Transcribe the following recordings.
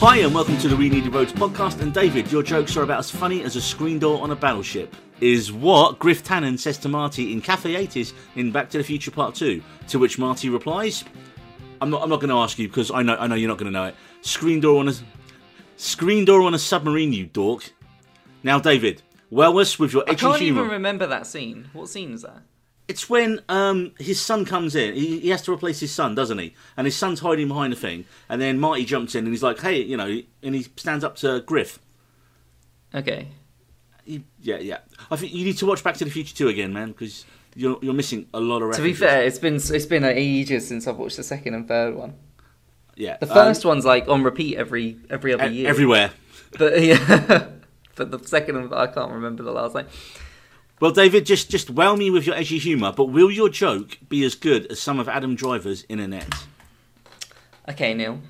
Hi, and welcome to the We Needed Roads podcast. And David, your jokes are about as funny as a screen door on a battleship. Is what Griff Tannen says to Marty in Cafe 80s in Back to the Future Part 2. To which Marty replies, I'm not, I'm not going to ask you because I know, I know you're not going to know it. Screen door on a screen door on a submarine, you dork. Now, David, Wellness with your I edgy can't humour. even remember that scene. What scene is that? It's when um, his son comes in. He, he has to replace his son, doesn't he? And his son's hiding behind a thing. And then Marty jumps in and he's like, "Hey, you know," and he stands up to Griff. Okay. He, yeah, yeah. I think you need to watch Back to the Future 2 again, man, because you're you're missing a lot of To be fair, it's been it's been ages since I've watched the second and third one. yeah, The um, first one's like on repeat every every other year. everywhere. But yeah, but the second and I can't remember the last name. Well, David, just just wow me with your edgy humour, but will your joke be as good as some of Adam Driver's in Annette? Okay, Neil.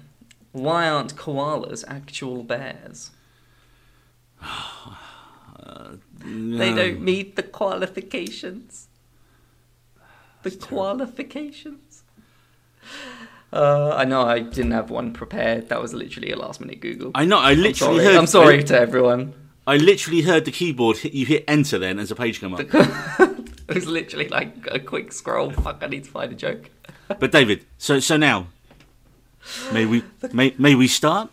Why aren't koalas actual bears? They don't meet the qualifications. The qualifications. Uh, I know I didn't have one prepared. That was literally a last minute Google. I know. I I'm literally sorry. heard. I'm sorry I, to everyone. I literally heard the keyboard. Hit, you hit enter then as a page come up. it was literally like a quick scroll. Fuck, I need to find a joke. But David, so so now, may we may may we start?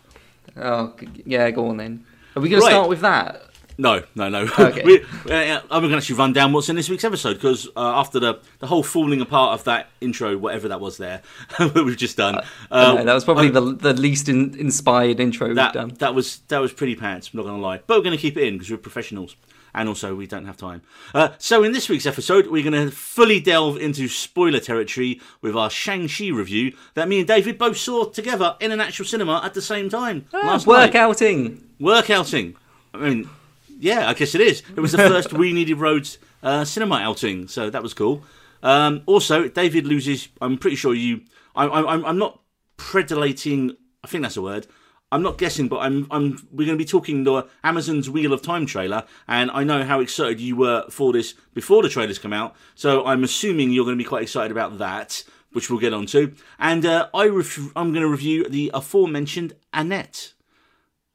Oh, yeah, go on then. Are we going Right. to start with that? No, no, no. Okay. we, uh, I'm going to actually run down what's in this week's episode because uh, after the the whole falling apart of that intro, whatever that was there, we've just done. Uh, know, that was probably the the least in, inspired intro we've that done. that was that was pretty pants. I'm not going to lie, but we're going to keep it in because we're professionals, and also we don't have time. Uh, so in this week's episode, we're going to fully delve into spoiler territory with our Shang Chi review that me and David both saw together in an actual cinema at the same time last night. Workouting. Workouting. I mean, yeah, I guess it is. It was the first We Needed Roads uh, cinema outing, so that was cool. Um, also, David loses. I'm pretty sure you. I, I, I'm, I'm not predilating. I think that's a word. I'm not guessing, but I'm. I'm. We're going to be talking the Amazon's Wheel of Time trailer, and I know how excited you were for this before the trailers come out. So I'm assuming you're going to be quite excited about that, which we'll get onto. And uh, I ref- I'm going to review the aforementioned Annette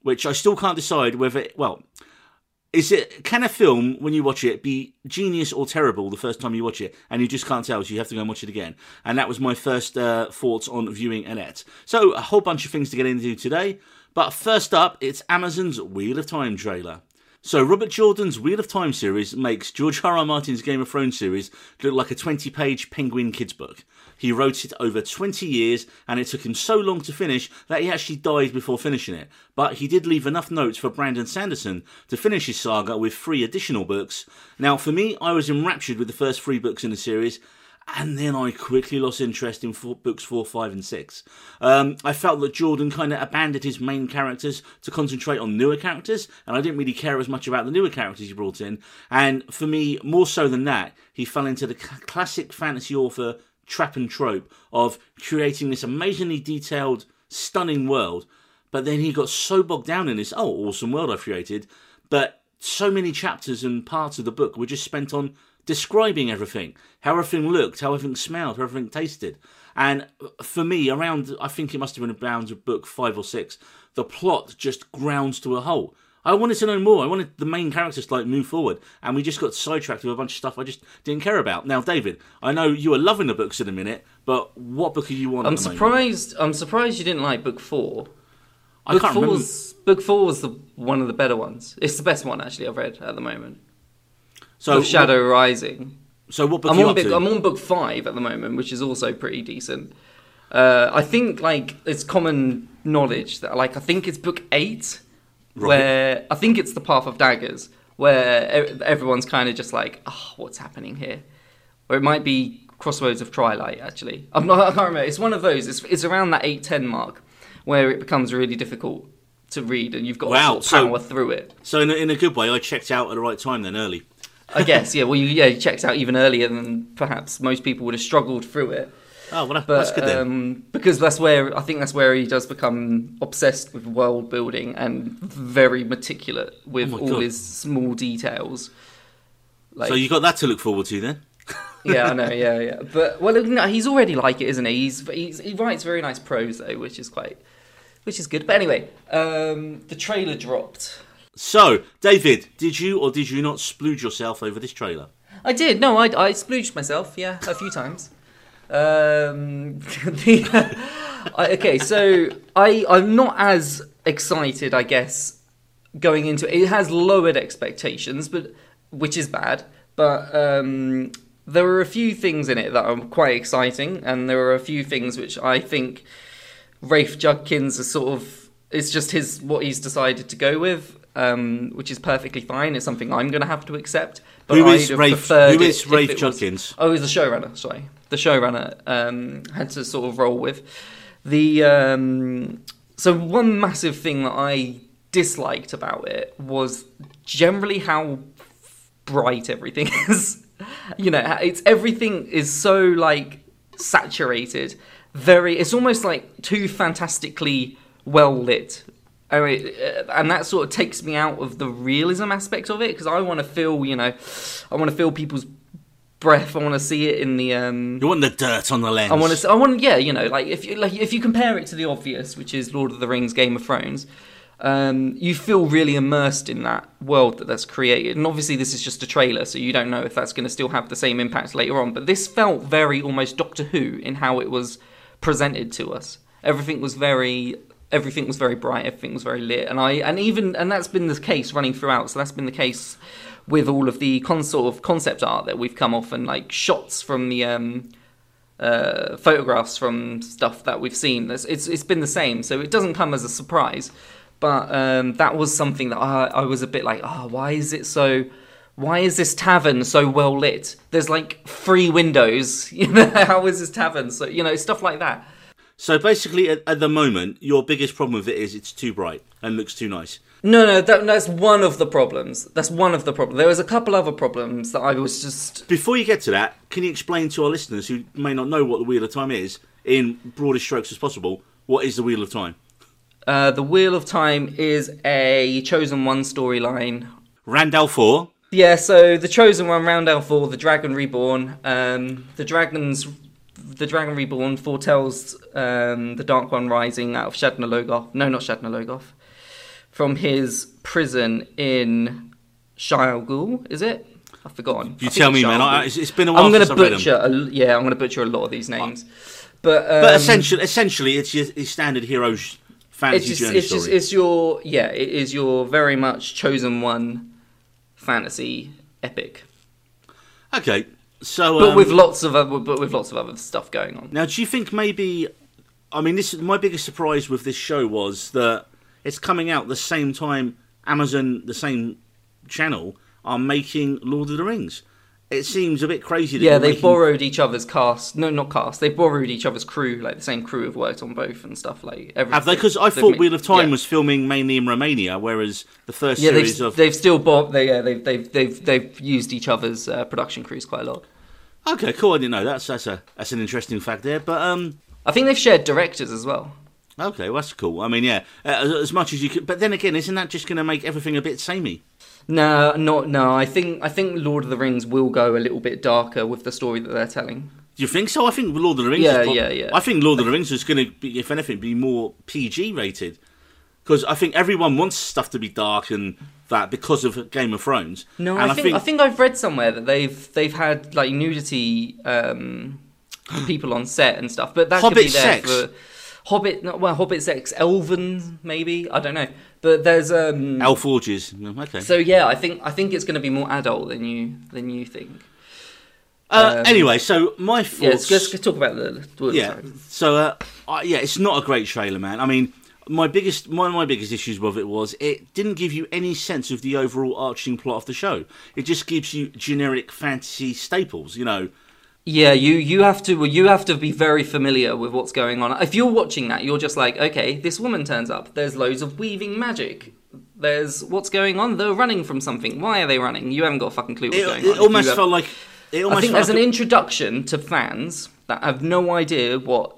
which I still can't decide whether. Well, is it can a film when you watch it be genius or terrible the first time you watch it, and you just can't tell, so you have to go and watch it again? And that was my first uh, thoughts on viewing Annette. So a whole bunch of things to get into today, but first up, it's Amazon's Wheel of Time trailer. So Robert Jordan's Wheel of Time series makes George R. R. Martin's Game of Thrones series look like a 20-page Penguin kids book. He wrote it over 20 years, and it took him so long to finish that he actually died before finishing it. But he did leave enough notes for Brandon Sanderson to finish his saga with three additional books. Now, for me, I was enraptured with the first three books in the series, and then I quickly lost interest in four, books four, five, and six. Um, I felt that Jordan kind of abandoned his main characters to concentrate on newer characters, and I didn't really care as much about the newer characters he brought in. And for me, more so than that, he fell into the classic fantasy author trap and trope of creating this amazingly detailed, stunning world. But then he got so bogged down in this, oh, awesome world I've created, but so many chapters and parts of the book were just spent on describing everything, how everything looked, how everything smelled, how everything tasted. And for me, around, I think it must have been around book five or six, the plot just grounds to a halt. I wanted to know more. I wanted the main characters to like move forward, and we just got sidetracked with a bunch of stuff I just didn't care about. Now, David, I know you are loving the books in a minute, but what book are you on? I'm the moment? surprised. I'm surprised you didn't like book four. I Book can't remember. four's book four was the one of the better ones. It's the best one actually I've read at the moment. So, of Shadow Rising. So what book I'm are you on book, to? I'm on book five at the moment, which is also pretty decent. Uh, I think like it's common knowledge that like I think it's book eight, Right. where I think it's the Path of Daggers, where everyone's kind of just like, oh, what's happening here? Or it might be Crossroads of Twilight. Actually, I'm not. I can't remember. It's one of those. It's, it's around that eight ten mark, where it becomes really difficult to read, and you've got Wow, to sort of power through it. So in a, in a good way, I checked out at the right time then, early. I guess, yeah. Well, you yeah, you checked out even earlier than perhaps most people would have struggled through it. Oh, well, But that's good then. um, because that's where I think that's where he does become obsessed with world building and very meticulous with Oh all God. his small details. Like, so you got that to look forward to then. yeah, I know, yeah, yeah. But well, no, he's already like it, isn't he? He's, he's he writes very nice prose though, which is quite which is good. But anyway, um, the trailer dropped. So, David, did you or did you not splooge yourself over this trailer? I did. No, I, I splooged myself. Yeah, a few times. Um, the, okay, so I I'm not as excited, I guess, going into it. It has lowered expectations, but which is bad. But um, there are a few things in it that are quite exciting, and there are a few things which I think Rafe Judkins is sort of it's just his what he's decided to go with, um, which is perfectly fine. It's something I'm going to have to accept. But Who is I'd Rafe- who is Rafe it was- Judkins? Oh, he's the showrunner. Sorry, the showrunner um, had to sort of roll with the. Um, so one massive thing that I disliked about it was generally how bright everything is. you know, it's everything is so like saturated. Very, it's almost like too fantastically well lit. Mean, uh, and that sort of takes me out of the realism aspect of it because I want to feel, you know, I want to feel people's breath. I want to see it in the um, You want the dirt on the lens. I want to. I want. Yeah, you know, like if you like if you compare it to the obvious, which is Lord of the Rings, Game of Thrones, um, you feel really immersed in that world that that's created. And obviously, this is just a trailer, so you don't know if that's going to still have the same impact later on. But this felt very almost Doctor Who in how it was presented to us. Everything was very. Everything was very bright. Everything was very lit, and I and even and that's been the case running throughout. So that's been the case with all of the con- sort of concept art that we've come off and like shots from the um, uh, photographs from stuff that we've seen. It's, it's it's been the same, so it doesn't come as a surprise. But um, that was something that I, I was a bit like, oh, why is it so? Why is this tavern so well lit? There's like three windows. You know, how is this tavern? So you know, stuff like that. So basically, at, at the moment, your biggest problem with it is it's too bright and looks too nice. No, no, that, that's one of the problems. That's one of the problems. There was a couple other problems that I was just Before you get to that, can you explain to our listeners who may not know what the Wheel of Time is, in broadest strokes as possible, what is the Wheel of Time? Uh, the Wheel of Time is a chosen one storyline. Rand al'Thor, Yeah, so the chosen one, Rand al'Thor, the Dragon Reborn. Um, the dragons, the Dragon Reborn foretells um, the Dark One rising out of Shadar Logoth. No, not Shadar Logoth. From his prison in Shayol Ghul, is it? I've forgotten. you I tell me, Shire man. I, it's, it's been a while I'm going since to I've read them. butcher. A, yeah, I'm going to butcher a lot of these names. But um, But essentially, essentially, it's your, your standard hero sh- it's fantasy just, journey it's story. just, it's your yeah, it is your very much chosen one fantasy epic, okay, so but um, with lots of other, but with lots of other stuff going on. now, do you think maybe? I mean, this my biggest surprise with this show was that it's coming out the same time Amazon, the same channel, are making Lord of the Rings. It seems a bit crazy. Yeah, they've making- borrowed each other's cast. No, not cast. They've borrowed each other's crew. Like the same crew have worked on both and stuff. Like everything. Have they? Because I thought made- Wheel of Time yeah. was filming mainly in Romania, whereas the first Yeah, series they've, of they've still bought. They, yeah, they've, they've they've they've used each other's uh, production crews quite a lot. Okay, cool. I didn't know that's that's a that's an interesting fact there. But um, I think they've shared directors as well. okay, well, that's cool. I mean, yeah, uh, as, as much as you could. But then again, isn't that just going to make everything a bit samey? No, not no. I think I think Lord of the Rings will go a little bit darker with the story that they're telling. Do you think so? I think Lord of the Rings. Yeah, is yeah, yeah. I think Lord of the Rings is going to be, if anything, be more PG rated. Because I think everyone wants stuff to be dark and that because of Game of Thrones. No, and I think, I think I've read somewhere that they've they've had like nudity um, people on set and stuff, but that could be there sex? for Hobbit. Not, well, Hobbit sex, Elven maybe. I don't know, but there's um. Elf orgies. Okay. so yeah, I think I think it's going to be more adult than you than you think. uh, um, anyway, so my Yeah, let's, let's talk about the. the yeah. sorry. So uh, I, yeah, it's not a great trailer, man. I mean, my biggest one of my biggest issues with it was it didn't give you any sense of the overall arching plot of the show. It just gives you generic fantasy staples. You know, Yeah, you you have to you have to be very familiar with what's going on. If you're watching that, you're just like, okay, this woman turns up. There's loads of weaving magic. There's what's going on. They're running from something. Why are they running? You haven't got a fucking clue what's it, going it on. If almost have- felt like it almost I think as like an a- introduction to fans that have no idea what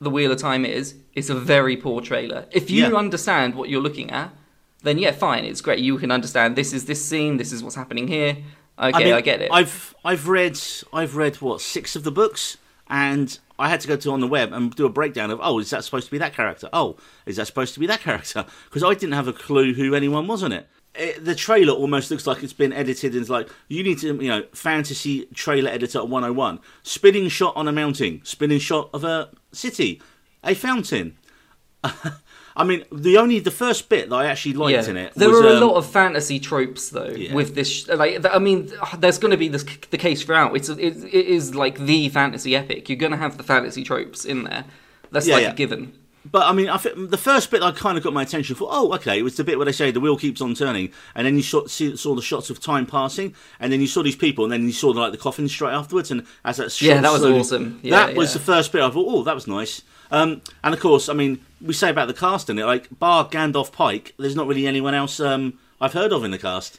the Wheel of Time is, it's a very poor trailer. If you Yeah. understand what you're looking at, then yeah, fine, it's great. You can understand this is this scene, this is what's happening here. Okay, I, mean, get it. I've I've read I've read what six of the books, and I had to go to on the web and do a breakdown of oh, is that supposed to be that character? Oh, is that supposed to be that character? Because I didn't have a clue who anyone was on it. it. The trailer almost looks like it's been edited and it's like you need to, you know, fantasy trailer editor 101. Spinning shot on a mountain, spinning shot of a city, a fountain. I mean, the only the first bit that I actually liked in it. There was, are a um, lot of fantasy tropes though Yeah. with this. Like, th- I mean, there's going to be this the case throughout. It's it, it is like the fantasy epic. You're going to have the fantasy tropes in there. That's Yeah, like yeah. a given. But I mean, I think the first bit I kind of got my attention for. Oh, okay, it was the bit where they say the wheel keeps on turning, and then you saw, see, saw the shots of time passing, and then you saw these people, and then you saw like the coffin straight afterwards, and as that shot Yeah, that was slowly- awesome. Yeah, that was the first bit. I thought, oh, that was nice. Um, and of course, I mean, we say about the cast in it, like bar Gandalf Pike. There's not really anyone else um, I've heard of in the cast.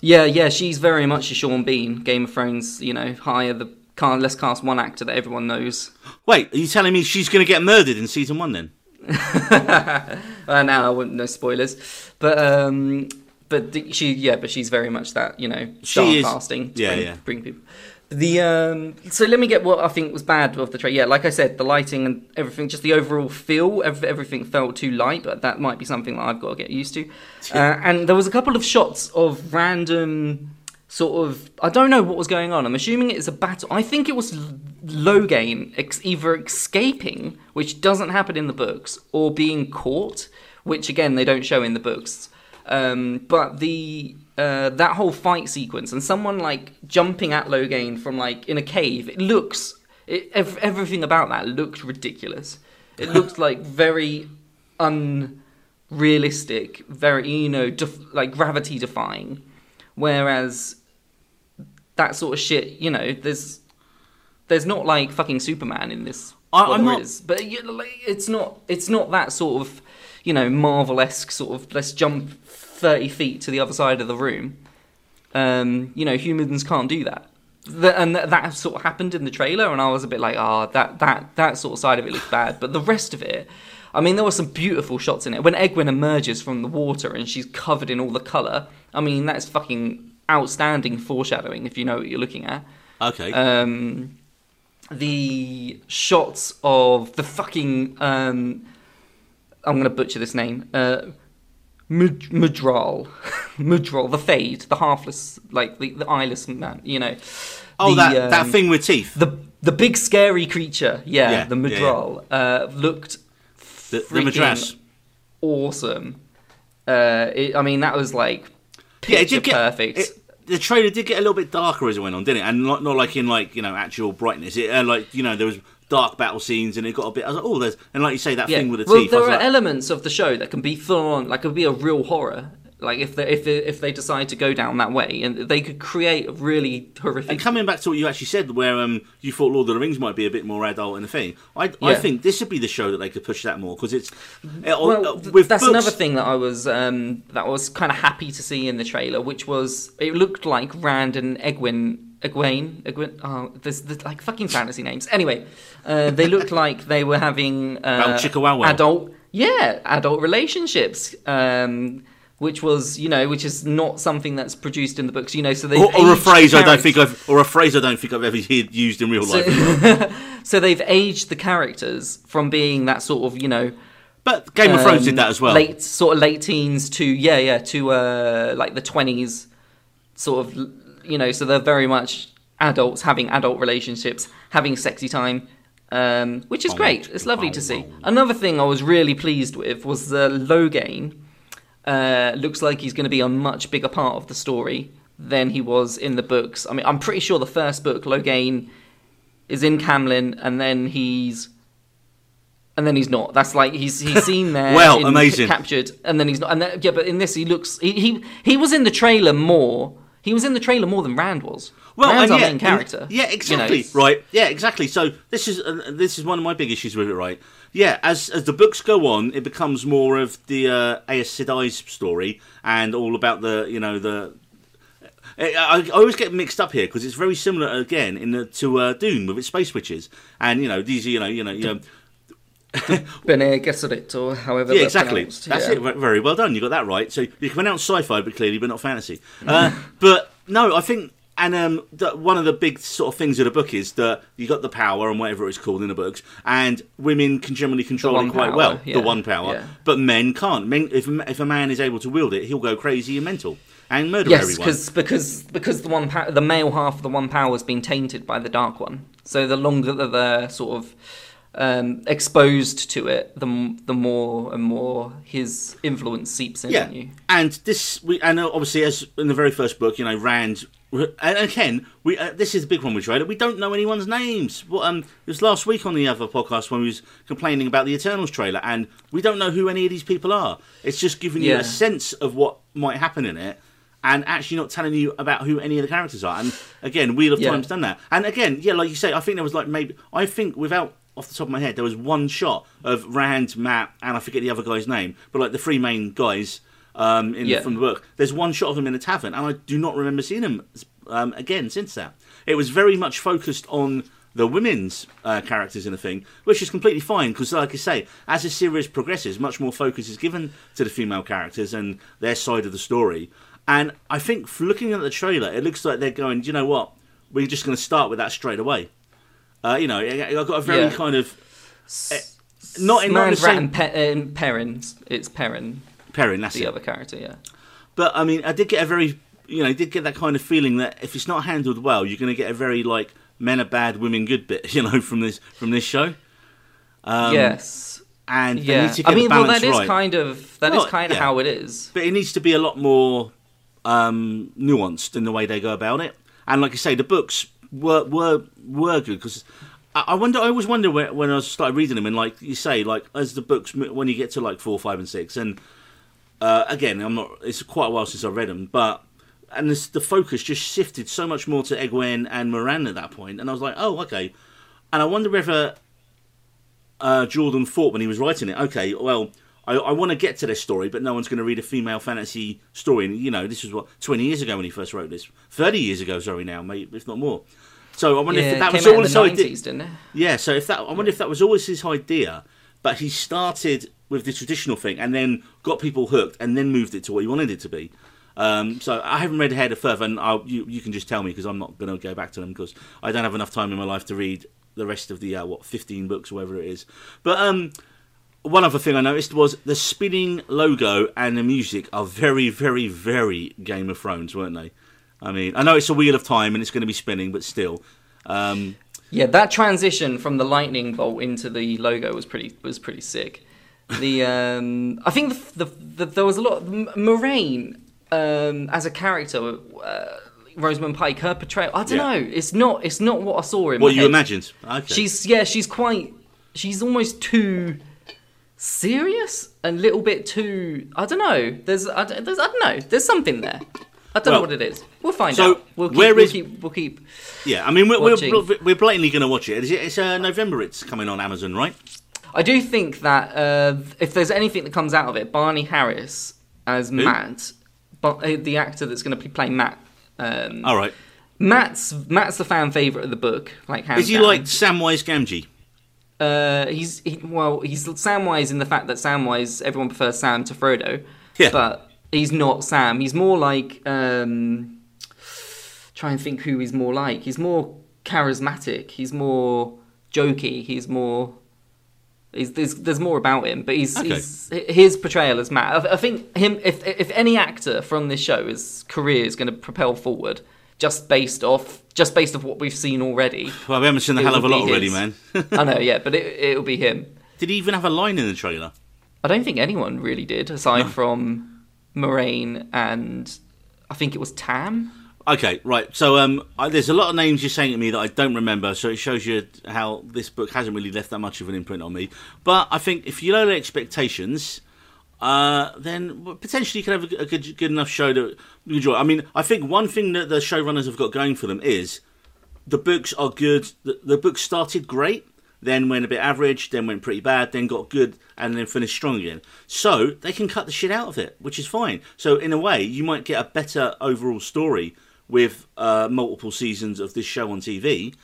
Yeah, yeah, she's very much a Sean Bean. Game of Thrones, you know, hire the can't let's cast one actor that everyone knows. Wait, are you telling me she's going to get murdered in season one then? Uh, now I wouldn't no spoilers, but um, but she yeah, but she's very much that you know She star is- casting yeah, bring, yeah. bring people. The um, so let me get what I think was bad of the trailer. Yeah, like I said, the lighting and everything, just the overall feel, everything felt too light. But that might be something that I've got to get used to. Uh, and there was a couple of shots of random sort of I don't know what was going on. I'm assuming it's a battle. I think it was Logain ex- either escaping, which doesn't happen in the books, or being caught, which again they don't show in the books. Um, but the uh, that whole fight sequence and someone like jumping at Logain from like in a cave, it looks it, ev- everything about that looked ridiculous. It looked like very unrealistic, very you know def- like gravity defying. Whereas that sort of shit, you know, there's there's not like fucking Superman in this. I- there not- is, but you know, like, it's not it's not that sort of you know Marvel esque sort of let's jump thirty feet to the other side of the room. Um, you know, humans can't do that. The, and that, that sort of happened in the trailer, and I was a bit like, ah, that that that sort of side of it looked bad. But the rest of it, I mean, there were some beautiful shots in it. When Egwene emerges from the water and she's covered in all the color, I mean, that's fucking outstanding foreshadowing if you know what you're looking at. Okay. Um, the shots of the fucking um, I'm gonna butcher this name. Uh, Mud- Mudral, Mudral, the Fade, the halfless, like the, the eyeless man. You know. oh, the, that that um, thing with teeth. The the big scary creature. Yeah, Yeah, the yeah, yeah. Mudral uh, looked The, the madras. awesome. Uh, it, I mean, that was like Yeah, it picture did get perfect. it- the trailer did get a little bit darker as it went on, didn't it? And not, not like in like you know actual brightness. It uh, like you know there was dark battle scenes, and it got a bit. I was like, oh, there's and like you say that thing with the well, teeth. I there are like, elements of the show that can be full on, like, it could be a real horror. Like if they if they, if they decide to go down that way, and they could create a really horrific. and coming back to what you actually said, where um you thought Lord of the Rings might be a bit more adult in the thing, I I think this would be the show that they could push that more because it's uh, well, uh, with that's books, another thing that I was um, that I was kind of happy to see in the trailer, which was it looked like Rand and Egwene, Egwene, Egwene. Oh, there's, there's like fucking fantasy names. Anyway, uh, they looked like they were having uh, adult, yeah, adult relationships. Um, which was, you know, which is not something that's produced in the books, you know. So they Or, or a phrase I don't think I've, or a phrase I don't think I've ever heard used in real life. so they've aged the characters from being that sort of, you know, But Game of Thrones um, did that as well. Late sort of late teens to yeah, yeah, to uh like the twenties, sort of you know. So they're very much adults having adult relationships, having sexy time, um, which is great. It's lovely to see. Another thing I was really pleased with was the Logain. Uh, looks like he's going to be a much bigger part of the story than he was in the books. I mean, I'm pretty sure the first book, Logain, is in Caemlyn, and then he's and then he's not. That's like he's he's seen there. Well, in- amazing. captured, and then he's not. And then, yeah, but in this, he looks. He, he he was in the trailer more. He was in the trailer more than Rand was. Well, Rand's and yeah, main character. and- yeah, you know, exactly. right. Yeah, exactly. So this is uh, this is one of my big issues with it. Right. Yeah, as as the books go on, it becomes more of the uh, Aes Sedai's story and all about the you know the. I, always get mixed up here because it's very similar again in the, to uh, Dune with its space witches, and you know these are you know you know you know Bene Gesserit, or however. yeah, exactly. That's yeah. it. Very well done. You got that right. So you can pronounce sci-fi, but clearly, but not fantasy. Uh, but no, I think and um, the, one of the big sort of things of the book is that you got the power and whatever it's called in the books, and women can generally control it quite power, well. yeah, The one power, yeah. but men can't. Men, if if a man is able to wield it, he'll go crazy and mental and murder Yes, everyone. because because because the one pow- the male half of the one power has been tainted by the dark one. So the longer that they're sort of um, exposed to it, the the more and more his influence seeps in Yeah, you. and this we and obviously as in the very first book, you know, Rand. And again, we uh, this is the big one we tried. We don't know anyone's names. Well, um, it was last week on the other podcast when we was complaining about the Eternals trailer, and we don't know who any of these people are. It's just giving you Yeah. a sense of what might happen in it, and actually not telling you about who any of the characters are. And again, Wheel of Yeah. Time's done that. And again, yeah, like you say, I think there was like maybe I think without off the top of my head, there was one shot of Rand, Mat, and I forget the other guy's name, but like the three main guys um, in Yeah. from the book. There's one shot of them in a tavern, and I do not remember seeing them um, again since that. It was very much focused on the women's uh, characters in the thing, which is completely fine because, like I say, as the series progresses, much more focus is given to the female characters and their side of the story. And I think, looking at the trailer, it looks like they're going, "Do you know what? We're just going to start with that straight away." Uh, you know, I- I've got a very Yeah. kind of not in not in Rat, same and Pe- Perrin. It's Perrin, Perrin. That's the it. other character. Yeah. But I mean, I did get a very, you know, I did get that kind of feeling that if it's not handled well, you're going to get a very like men are bad, women good bit, you know, from this from this show. Um, yes. and they Yeah. need to get I mean, well, that is right. kind of that is Well, kind of yeah. how it is. but it needs to be a lot more um, nuanced in the way they go about it. And like I say, the books were were were good because I wonder. I always wonder when, when I started reading them, and like you say, like as the books when you get to like four, five, and six, and uh, again, I'm not. It's quite a while since I read them, but and this, the focus just shifted so much more to Egwene and Moiraine at that point, and I was like, oh, okay. And I wonder whether uh, Jordan thought when he was writing it, okay, well, I, I want to get to this story, but no one's going to read a female fantasy story. And you know, this was what twenty years ago when he first wrote this, thirty years ago, sorry, now, maybe if not more. So I wonder Yeah, if that was always his idea. didn't it? Yeah, so if that, I wonder if that was always his idea, but he started with the traditional thing and then got people hooked and then moved it to what he wanted it to be. Um, so I haven't read ahead of further, and I'll, you, you can just tell me because I'm not going to go back to them because I don't have enough time in my life to read the rest of the uh, what 15 books or whatever it is. But um, one other thing I noticed was the spinning logo and the music are very, very, very Game of Thrones, weren't they? I mean, I know it's a wheel of time and it's going to be spinning, but still. Um, Yeah, that transition from the lightning bolt into the logo was pretty was pretty sick. The um, I think the, the, the there was a lot. Moiraine um, as a character, uh, Rosamund Pike, her portrayal. I don't Yeah. know. It's not. It's not what I saw in what my you head. imagined? Okay. She's yeah. She's quite. She's almost too serious. And a little bit too. I don't know. There's. I, don't- there's, I don't know. There's something there. I don't Well, know what it is. We'll find so out. We'll keep, where we'll is- keep. We'll keep. Yeah, I mean, we're, we're, we're blatantly going to watch it. It's, it's uh, November, it's coming on Amazon, right? I do think that uh, if there's anything that comes out of it, Barney Harris as Mat, but uh, the actor that's going to be playing Mat. Um, All right. Mat's Mat's the fan favorite of the book. Like, Is he down. like Samwise Gamgee? Uh, he's he, well, he's Samwise in the fact that Samwise everyone prefers Sam to Frodo. Yeah. But he's not Sam. He's more like um, try and think who he's more like. He's more charismatic. He's more jokey. He's more. He's, there's there's more about him, but he's, Okay. he's his portrayal as Mat. I, I think him if if any actor from this show his career is going to propel forward just based off just based off what we've seen already. Well, we haven't seen a hell of a lot be already, his. man. I know, yeah, but it it'll be him. Did he even have a line in the trailer? I don't think anyone really did, aside from Moiraine and I think it was Tam. Okay, right. So um, I, there's a lot of names you're saying to me that I don't remember, so it shows you how this book hasn't really left that much of an imprint on me. But I think if you lower expectations, uh, then potentially you could have a, good, good enough show to enjoy. I mean, I think one thing that the showrunners have got going for them is the books are good. The, the book started great, then went a bit average, then went pretty bad, then got good, and then finished strong again. So they can cut the shit out of it, which is fine. So in a way, you might get a better overall story with uh, multiple seasons of this show on TV,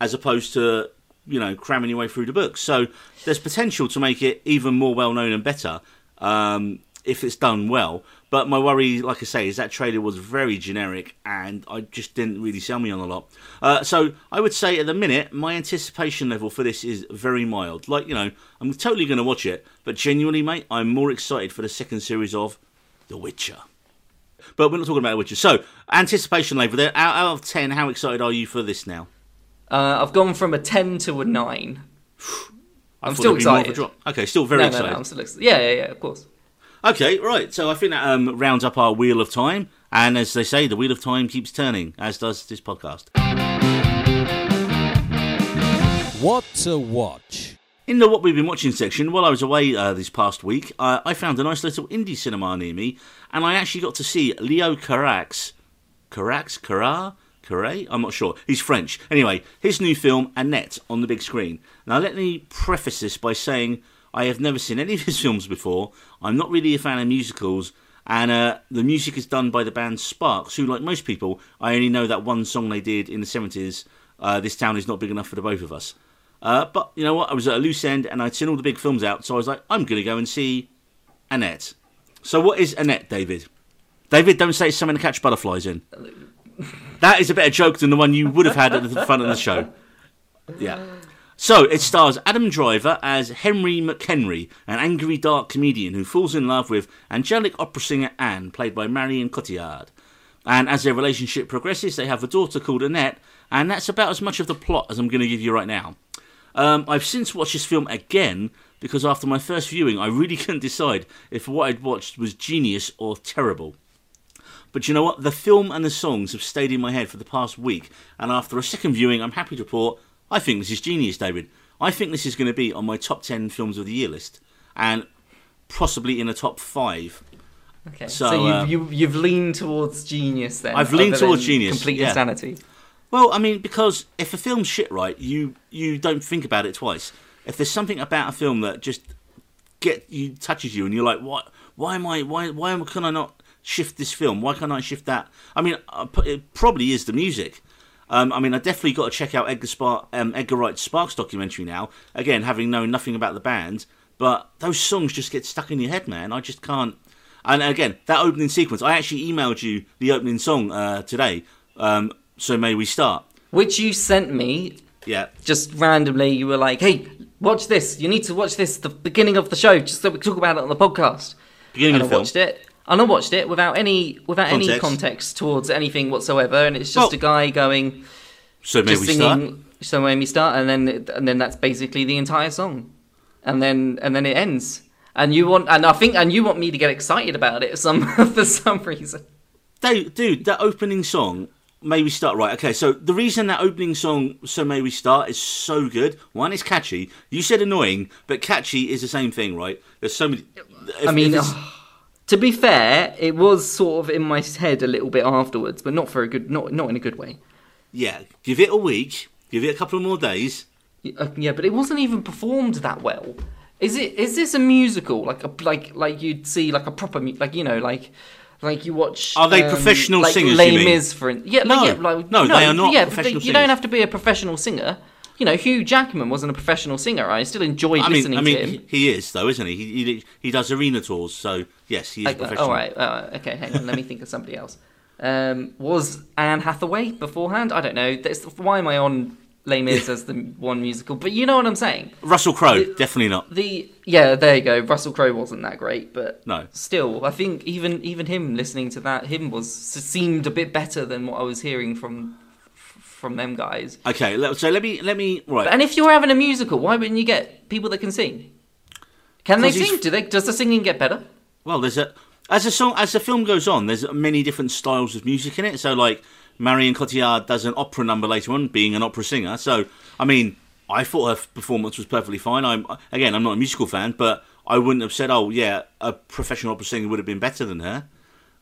as opposed to you know cramming your way through the books. So there's potential to make it even more well known and better um, if it's done well. But my worry, like I say, is that trailer was very generic and I just didn't really sell me on a lot. Uh, so I would say at the minute, my anticipation level for this is very mild. Like, you know, I'm totally going to watch it, but genuinely, mate, I'm more excited for the second series of The Witcher. But we're not talking about The Witcher. So, anticipation level there. Out, out of 10, how excited are you for this now? Uh, I've gone from a 10 to a 9. I I'm still there'd be more of a excited. Okay, still very No, no, excited. no, I'm still excited. Yeah, yeah, yeah, of course. Okay, right. So I think that um, rounds up our wheel of time, and as they say, the wheel of time keeps turning, as does this podcast. What to watch? In the what we've been watching section, while I was away uh, this past week, uh, I found a nice little indie cinema near me, and I actually got to see Leo Carax. Carax? Carrar? Carre? I'm not sure. He's French. Anyway, his new film, Annette, on the big screen. Now, let me preface this by saying I have never seen any of his films before. I'm not really a fan of musicals, and uh, the music is done by the band Sparks, who, like most people, I only know that one song they did in the 70s, uh, This Town Is Not Big Enough for the Both of Us. Uh, but you know what? I was at a loose end and I'd seen all the big films out, so I was like, I'm going to go and see Annette. So, what is Annette, David? David, don't say it's something to catch butterflies in. That is a better joke than the one you would have had at the front of the show. Yeah. So, it stars Adam Driver as Henry McHenry, an angry dark comedian who falls in love with angelic opera singer Anne, played by Marion Cotillard. And as their relationship progresses, they have a daughter called Annette, and that's about as much of the plot as I'm going to give you right now. Um, I've since watched this film again because after my first viewing, I really couldn't decide if what I'd watched was genius or terrible. But you know what? The film and the songs have stayed in my head for the past week, and after a second viewing, I'm happy to report I think this is genius, David. I think this is going to be on my top 10 films of the year list, and possibly in the top 5. Okay. So, So, uh, you've, you, you've leaned towards genius then. I've leaned towards genius, Complete yeah. insanity. Well, I mean, because if a film's shit right, you you don't think about it twice. If there's something about a film that just get you touches you, and you're like, what? Why am I? Why? Why am- can I not shift this film? Why can't I shift that? I mean, uh, it probably is the music. Um, I mean, I definitely got to check out Edgar, Spar- um, Edgar Wright's Sparks documentary now. Again, having known nothing about the band, but those songs just get stuck in your head, man. I just can't. And again, that opening sequence. I actually emailed you the opening song uh, today. Um, so may we start? Which you sent me Yeah. just randomly. You were like, hey, watch this. You need to watch this, the beginning of the show, just so we can talk about it on the podcast. Beginning and of I the film. watched it. And I watched it without any without any Context. context towards anything whatsoever, and it's just Well- a guy going So may just we singing start? "So May We Start," and then and then that's basically the entire song, and then and then it ends. And you want and I think and you want me to get excited about it some for some reason. Dude, dude, that opening song, May We Start, right, okay, so the reason that opening song, So May We Start, is so good, one, it's catchy. You said annoying, but catchy is the same thing, right? There's so many... if- I mean, if it's- oh. To be fair, it was sort of in my head a little bit afterwards, but not for a good not not in a good way. yeah, give it a week, give it a couple of more days. Uh, yeah, but it wasn't even performed that well. Is it? Is this a musical like a like like you'd see like a proper mu- like you know like like you watch? Are they um, professional like singers, Les mean? Mis for in- yeah No. like, yeah, like, No, they are not yeah, professional they- you don't have to be a professional singer. You know, Hugh Jackman wasn't a professional singer. I still enjoyed I mean, listening I mean, to him. he, is, though, isn't he? He, he? he does arena tours, so yes, he is uh, professional. all right, uh, okay, hang on. let me think of somebody else. Um, was Anne Hathaway beforehand? I don't know. That's, why am I on Les Mis as the one musical? But you know what I'm saying. Russell Crowe, definitely not. The yeah, there you go. Russell Crowe wasn't that great, but No. still, I think even even him listening to that him was seemed a bit better than what I was hearing from from them guys. Okay, so let me, let me, right. And if you're having a musical, why wouldn't you get people that can sing? Can they sing? Do they? Does the singing get better? Well, there's a as a song as the film goes on, there's many different styles of music in it. So, like Marion Cotillard does an opera number later on, being an opera singer. So, I mean, I thought her performance was perfectly fine. I'm again, I'm not a musical fan, but I wouldn't have said, "Oh, yeah, a professional opera singer would have been better than her."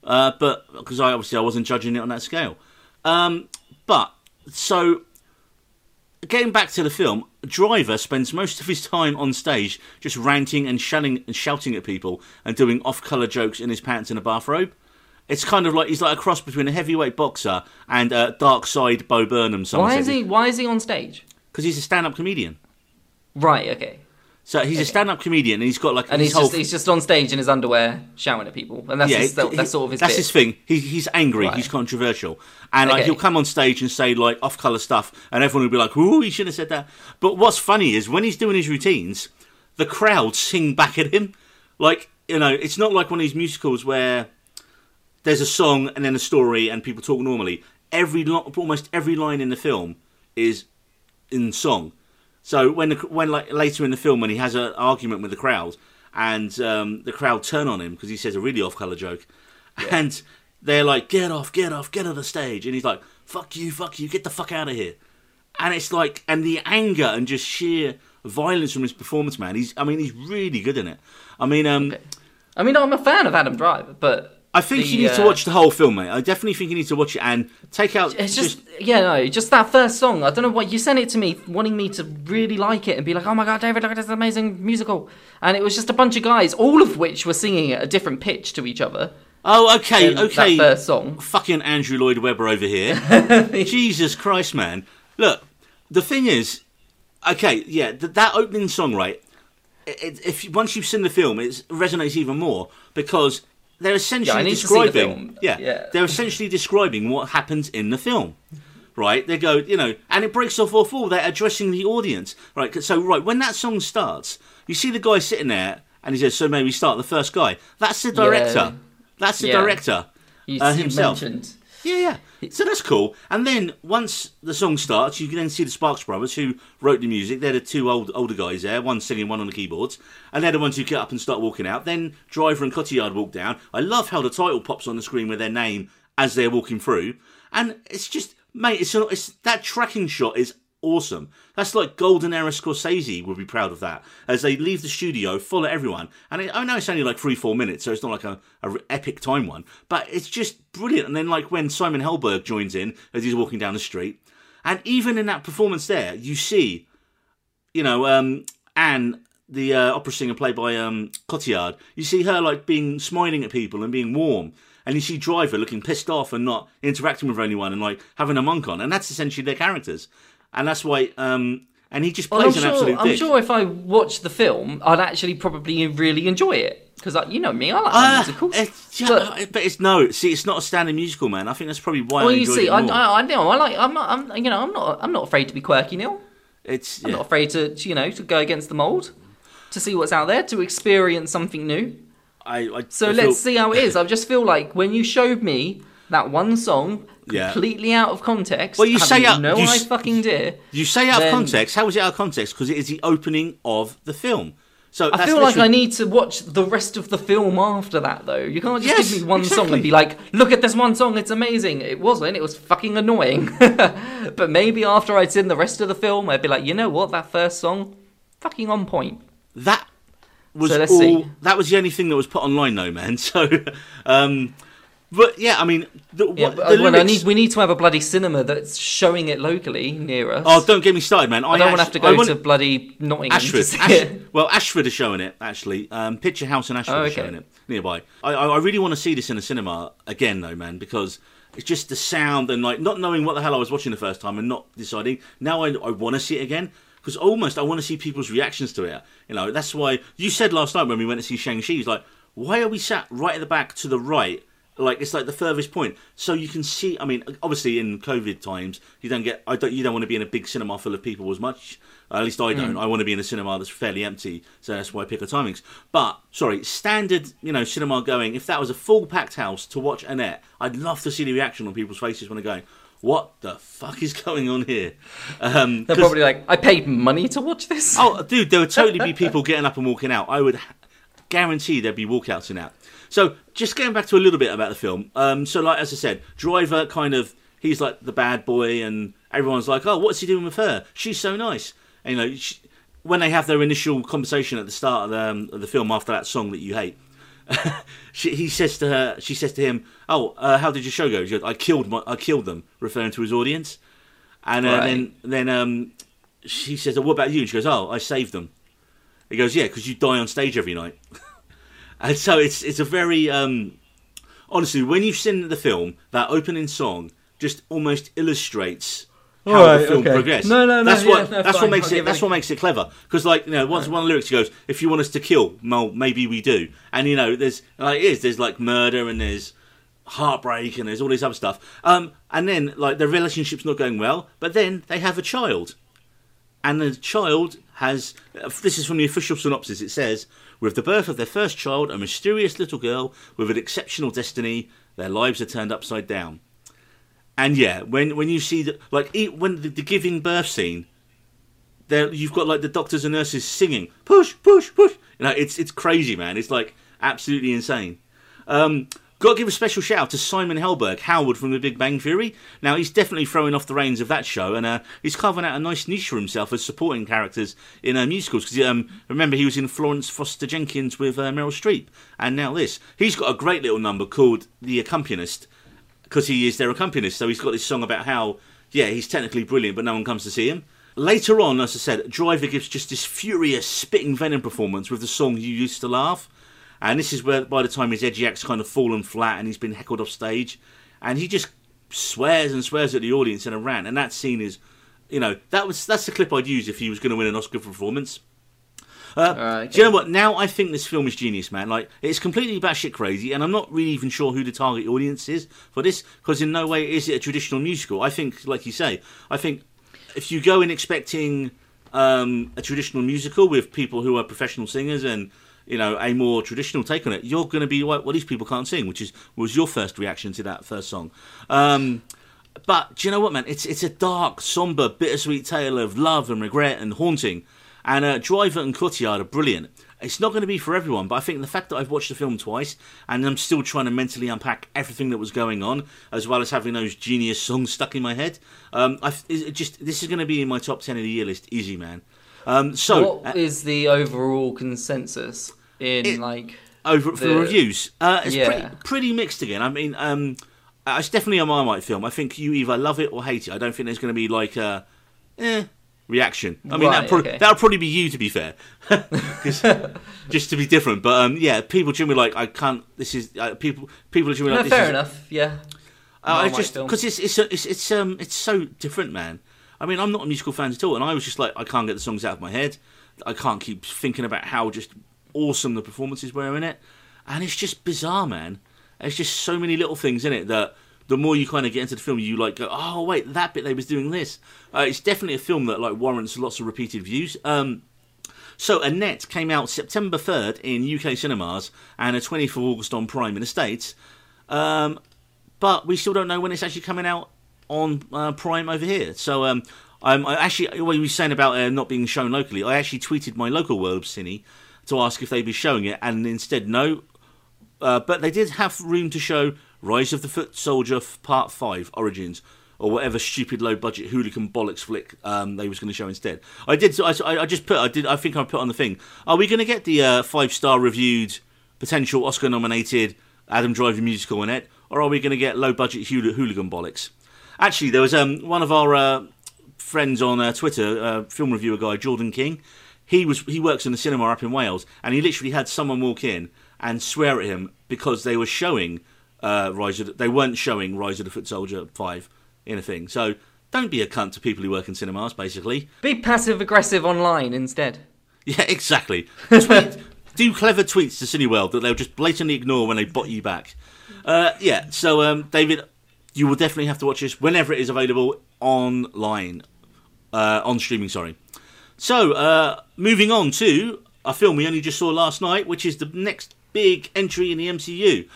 Uh, but because I obviously I wasn't judging it on that scale. Um, but so getting back to the film, Driver spends most of his time on stage just ranting and shouting and shouting at people and doing off-color jokes in his pants and a bathrobe. It's kind of like he's like a cross between a heavyweight boxer and uh, Dark Side Bo Burnham. Why is he? Why is he on stage? Because he's a stand-up comedian. Right. Okay. So he's a stand-up comedian, and he's got like and he's just he's just on stage in his underwear shouting at people, and that's yeah, his, that's sort of his that's bit. his thing. He, he's angry. Right. He's controversial, and like he'll come on stage and say like off-color stuff, and everyone will be like, "Ooh, he shouldn't have said that." But what's funny is when he's doing his routines, the crowd sing back at him. Like you know, it's not like one of these musicals where there's a song and then a story and people talk normally. Every almost every line in the film is in song. So when the, when like later in the film when he has an argument with the crowd and um, the crowd turn on him because he says a really off-color joke, and they're like, "Get off, get off, get off the stage," and he's like, "Fuck you, fuck you, get the fuck out of here." And it's like, and the anger and just sheer violence from his performance, man. He's, I mean, he's really good in it. I mean, um, I mean, I'm a fan of Adam Driver, but I think the, you need to uh, watch the whole film, mate. I definitely think you need to watch it and take out. It's just, yeah, no, just that first song. I don't know what you sent it to me, wanting me to really like it and be like, "Oh my god, David, look at this amazing musical!" And it was just a bunch of guys, all of which were singing at a different pitch to each other. oh, okay, okay. That first song. Fucking Andrew Lloyd Webber over here. Jesus Christ, man. Look, the thing is, okay, yeah, th- that opening song, right? If once you've seen the film, it resonates even more because they're essentially Yeah, I need to see the describing. Yeah, Yeah. they're essentially describing what happens in the film. Right, they go, you know, and it breaks off off all. They're addressing the audience, right? So, right, when that song starts, you see the guy sitting there, and he says, "So maybe start the first guy." That's the director. Yeah. That's the director. You, Uh, himself. mentioned. Yeah, yeah. So that's cool. And then once the song starts, you can then see the Sparks Brothers who wrote the music. They're the two old older guys there, one singing, one on the keyboards, and they're the ones who get up and start walking out. Then Driver and Cotillard walk down. I love how the title pops on the screen with their name as they're walking through, and it's just, mate, it's, it's that tracking shot is awesome. That's like golden era Scorsese would be proud of that. As they leave the studio, follow everyone, and it, I know it's only like three, four minutes, so it's not like a epic time one, but it's just brilliant. And then like when Simon Helberg joins in as he's walking down the street, and even in that performance there, you see, you know, um, Anne, the uh, opera singer played by um, Cotillard, you see her like being smiling at people and being warm. And you see Driver looking pissed off and not interacting with anyone and like having a monk on, and that's essentially their characters, and that's why. Um, and he just Well, plays I'm an sure. absolute I'm dick. sure if I watched the film, I'd actually probably really enjoy it because, you know me, I like Uh, musicals. it's, yeah, But- but, it's no. See, it's not a standard musical, man. I think that's probably why well, I you see, it I. I, I know. I like. I'm not. I'm. You know. I'm not. I'm not afraid to be quirky, Neil. it's I'm not afraid to, to, you know, to go against the mold, to see what's out there, to experience something new. I, I, So I let's feel- see how it is. I just feel like when you showed me that one song Yeah. completely out of context, Well, you say out- no you I fucking dare. You say out of then- context. How is it out of context? Because it is the opening of the film. So I feel like I need to watch the rest of the film after that, though. You can't just Yes, give me one song and be like, "Look at this one song, it's amazing." It wasn't. It was fucking annoying. but maybe after I'd seen the rest of the film, I'd be like, "You know what? That first song, fucking on point." that was So let's all. see. That was the only thing that was put online, though, man. So, um, but yeah, I mean, the, Yeah, what, uh, well, I lyrics- need, we need to have a bloody cinema that's showing it locally near us. Oh, don't get me started, man. I don't want to have to go want- to bloody Nottingham Ashford. Ash- well, Ashford is showing it actually. Um, Picture House in Ashford Oh, is okay. showing it nearby. I, I, I really want to see this in a cinema again, though, man, because it's just the sound and like not knowing what the hell I was watching the first time and not deciding. Now I, I want to see it again because almost I want to see people's reactions to it. You know, that's why you said last night when we went to see Shang Chi, like, why are we sat right at the back to the right? Like it's like the furthest point, so you can see. I mean, obviously in COVID times, you don't get. I don't. You don't want to be in a big cinema full of people as much. At least I don't. I want to be in a cinema that's fairly empty, so that's why I pick the timings. But sorry, standard, you know, cinema going. If that was a full packed house to watch Annette, I'd love to see the reaction on people's faces when they're going, "What the fuck is going on here?" Um, They're probably like, "I paid money to watch this." Oh, dude, there would totally be people getting up and walking out. I would ha- guarantee there'd be walkouts in that. So, just going back to a little bit about the film. Um, so, like as I said, Driver kind of he's like the bad boy, and everyone's like, "Oh, what's he doing with her? She's so nice." And, you know, she, when they have their initial conversation at the start of the, um, of the film after that song that you hate. she, he says to her, she says to him, "Oh, uh, how did your show go?" She goes, "I killed my, I killed them," referring to his audience. And uh, Right. then, then um, she says, oh, "What about you?" And she goes, "Oh, I saved them." He goes, "Yeah, because you die on stage every night." and so it's it's a very um, honestly, when you've seen the film, that opening song just almost illustrates how the film okay. progressed. No, no, no, That's yeah, what no, that's fine, what makes it that's what makes it clever. Because like you know, once one of the lyrics goes, "If you want us to kill, well, maybe we do." And you know, there's like it is. There's like murder and there's heartbreak and there's all this other stuff. Um, and then like their relationship's not going well, but then they have a child and the child has this is from the official synopsis it says with the birth of their first child a mysterious little girl with an exceptional destiny their lives are turned upside down. And yeah when when you see the like when the, the giving birth scene there you've got like the doctors and nurses singing push push push. You know it's it's crazy man. It's like absolutely insane. Um, got to give a special shout out to Simon Helberg, Howard from The Big Bang Theory. Now he's definitely throwing off the reins of that show, and uh, he's carving out a nice niche for himself as supporting characters in uh, musicals. Because um, remember, he was in Florence Foster Jenkins with uh, Meryl Streep, and now this. He's got a great little number called "The Accompanist" because he is their accompanist. So he's got this song about how, yeah, he's technically brilliant, but no one comes to see him. Later on, as I said, Driver gives just this furious, spitting venom performance with the song "You Used to Laugh." And this is where, by the time his edgy act's kind of fallen flat and he's been heckled off stage, and he just swears and swears at the audience in a rant. And that scene is, you know, that was that's the clip I'd use if he was going to win an Oscar for performance. Uh, Alright, Do you know what? Now I think this film is genius, man. Like it's completely batshit crazy, and I'm not really even sure who the target audience is for this, because in no way is it a traditional musical. I think, like you say, I think if you go in expecting um, a traditional musical with people who are professional singers and you know a more traditional take on it, you're going to be like, well, these people can't sing, which is was your first reaction to that first song. Um, but do you know what, man? It's it's a dark, somber, bittersweet tale of love and regret and haunting. And uh, Driver and Cotillard are brilliant. It's not going to be for everyone, but I think the fact that I've watched the film twice and I'm still trying to mentally unpack everything that was going on, as well as having those genius songs stuck in my head, um, I just this is going to be in my top ten of the year list, easy man. Um, so What is the overall consensus in It- like? over for the- reviews. Uh, it's Yeah. pretty, pretty mixed again. I mean, um, uh, it's definitely a Marmite film. I think you either love it or hate it. I don't think there's going to be like a eh reaction. I mean, Right, that prob- okay. that'll probably be you to be fair, just to be different. But um, yeah, people generally like I can't. This is uh, people. People are generally No, like this fair enough. Yeah. uh, I just because it's it's, it's it's um it's so different, man. I mean, I'm not a musical fan at all, and I was just like, I can't get the songs out of my head. I can't keep thinking about how just awesome the performances were in it, and it's just bizarre, man. There's just so many little things in it that the more you kind of get into the film, you like go, oh wait, that bit they was doing this. Uh, it's definitely a film that like warrants lots of repeated views. Um, so Annette came out September 3rd in UK cinemas and 20th of August on Prime in the States. Um, but we still don't know when it's actually coming out on uh, Prime over here. So um, I'm I actually, what you were saying about uh, not being shown locally, I actually tweeted my local World Cine to ask if they'd be showing it, and instead, no. Uh, but they did have room to show Rise of the Foot Soldier Part 5 Origins. Or whatever stupid low budget hooligan bollocks flick um, they was going to show instead. I did. I, I just put. I did. I think I put on the thing. Are we going to get the uh, five star reviewed, potential Oscar nominated Adam Driver musical in it, or are we going to get low budget hool- hooligan bollocks? Actually, there was um, one of our uh, friends on uh, Twitter, uh, film reviewer guy Jordan King. He was he works in the cinema up in Wales, and he literally had someone walk in and swear at him because they were showing uh, Rise of the, they weren't showing Rise of the Foot Soldier five in a thing. So don't be a cunt to people who work in cinemas, basically. Be passive aggressive online instead. Yeah, exactly. Tweet, do clever tweets to Cineworld that they'll just blatantly ignore when they bot you back. Uh, yeah, so um, David, you will definitely have to watch this whenever it is available online, uh, on streaming. Sorry. So uh, moving on to a film we only just saw last night, which is the next big entry in the MCU.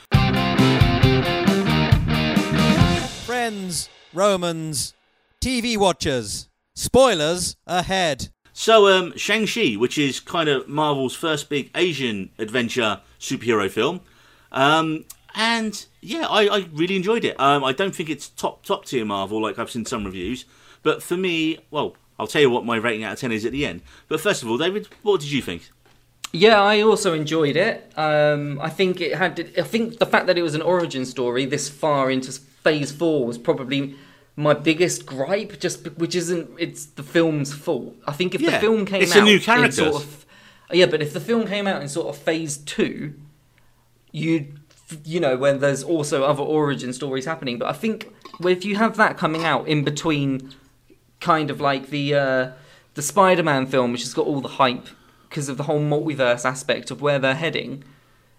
Friends, Romans, TV watchers. Spoilers ahead. So, um, Shang-Chi, which is kind of Marvel's first big Asian adventure superhero film. Um, and yeah, I, I really enjoyed it. Um, I don't think it's top top tier Marvel like I've seen some reviews, but for me, well, I'll tell you what my rating out of ten is at the end. But first of all, David, what did you think? Yeah, I also enjoyed it. Um, I think it had. I think the fact that it was an origin story this far into Phase Four was probably my biggest gripe. Just which isn't. It's the film's fault. I think if Yeah, the film came it's out a new in character. sort of, yeah, but if the film came out in sort of Phase Two, you'd you know when there's also other origin stories happening. But I think if you have that coming out in between kind of like the uh, the Spider-Man film, which has got all the hype because of the whole multiverse aspect of where they're heading.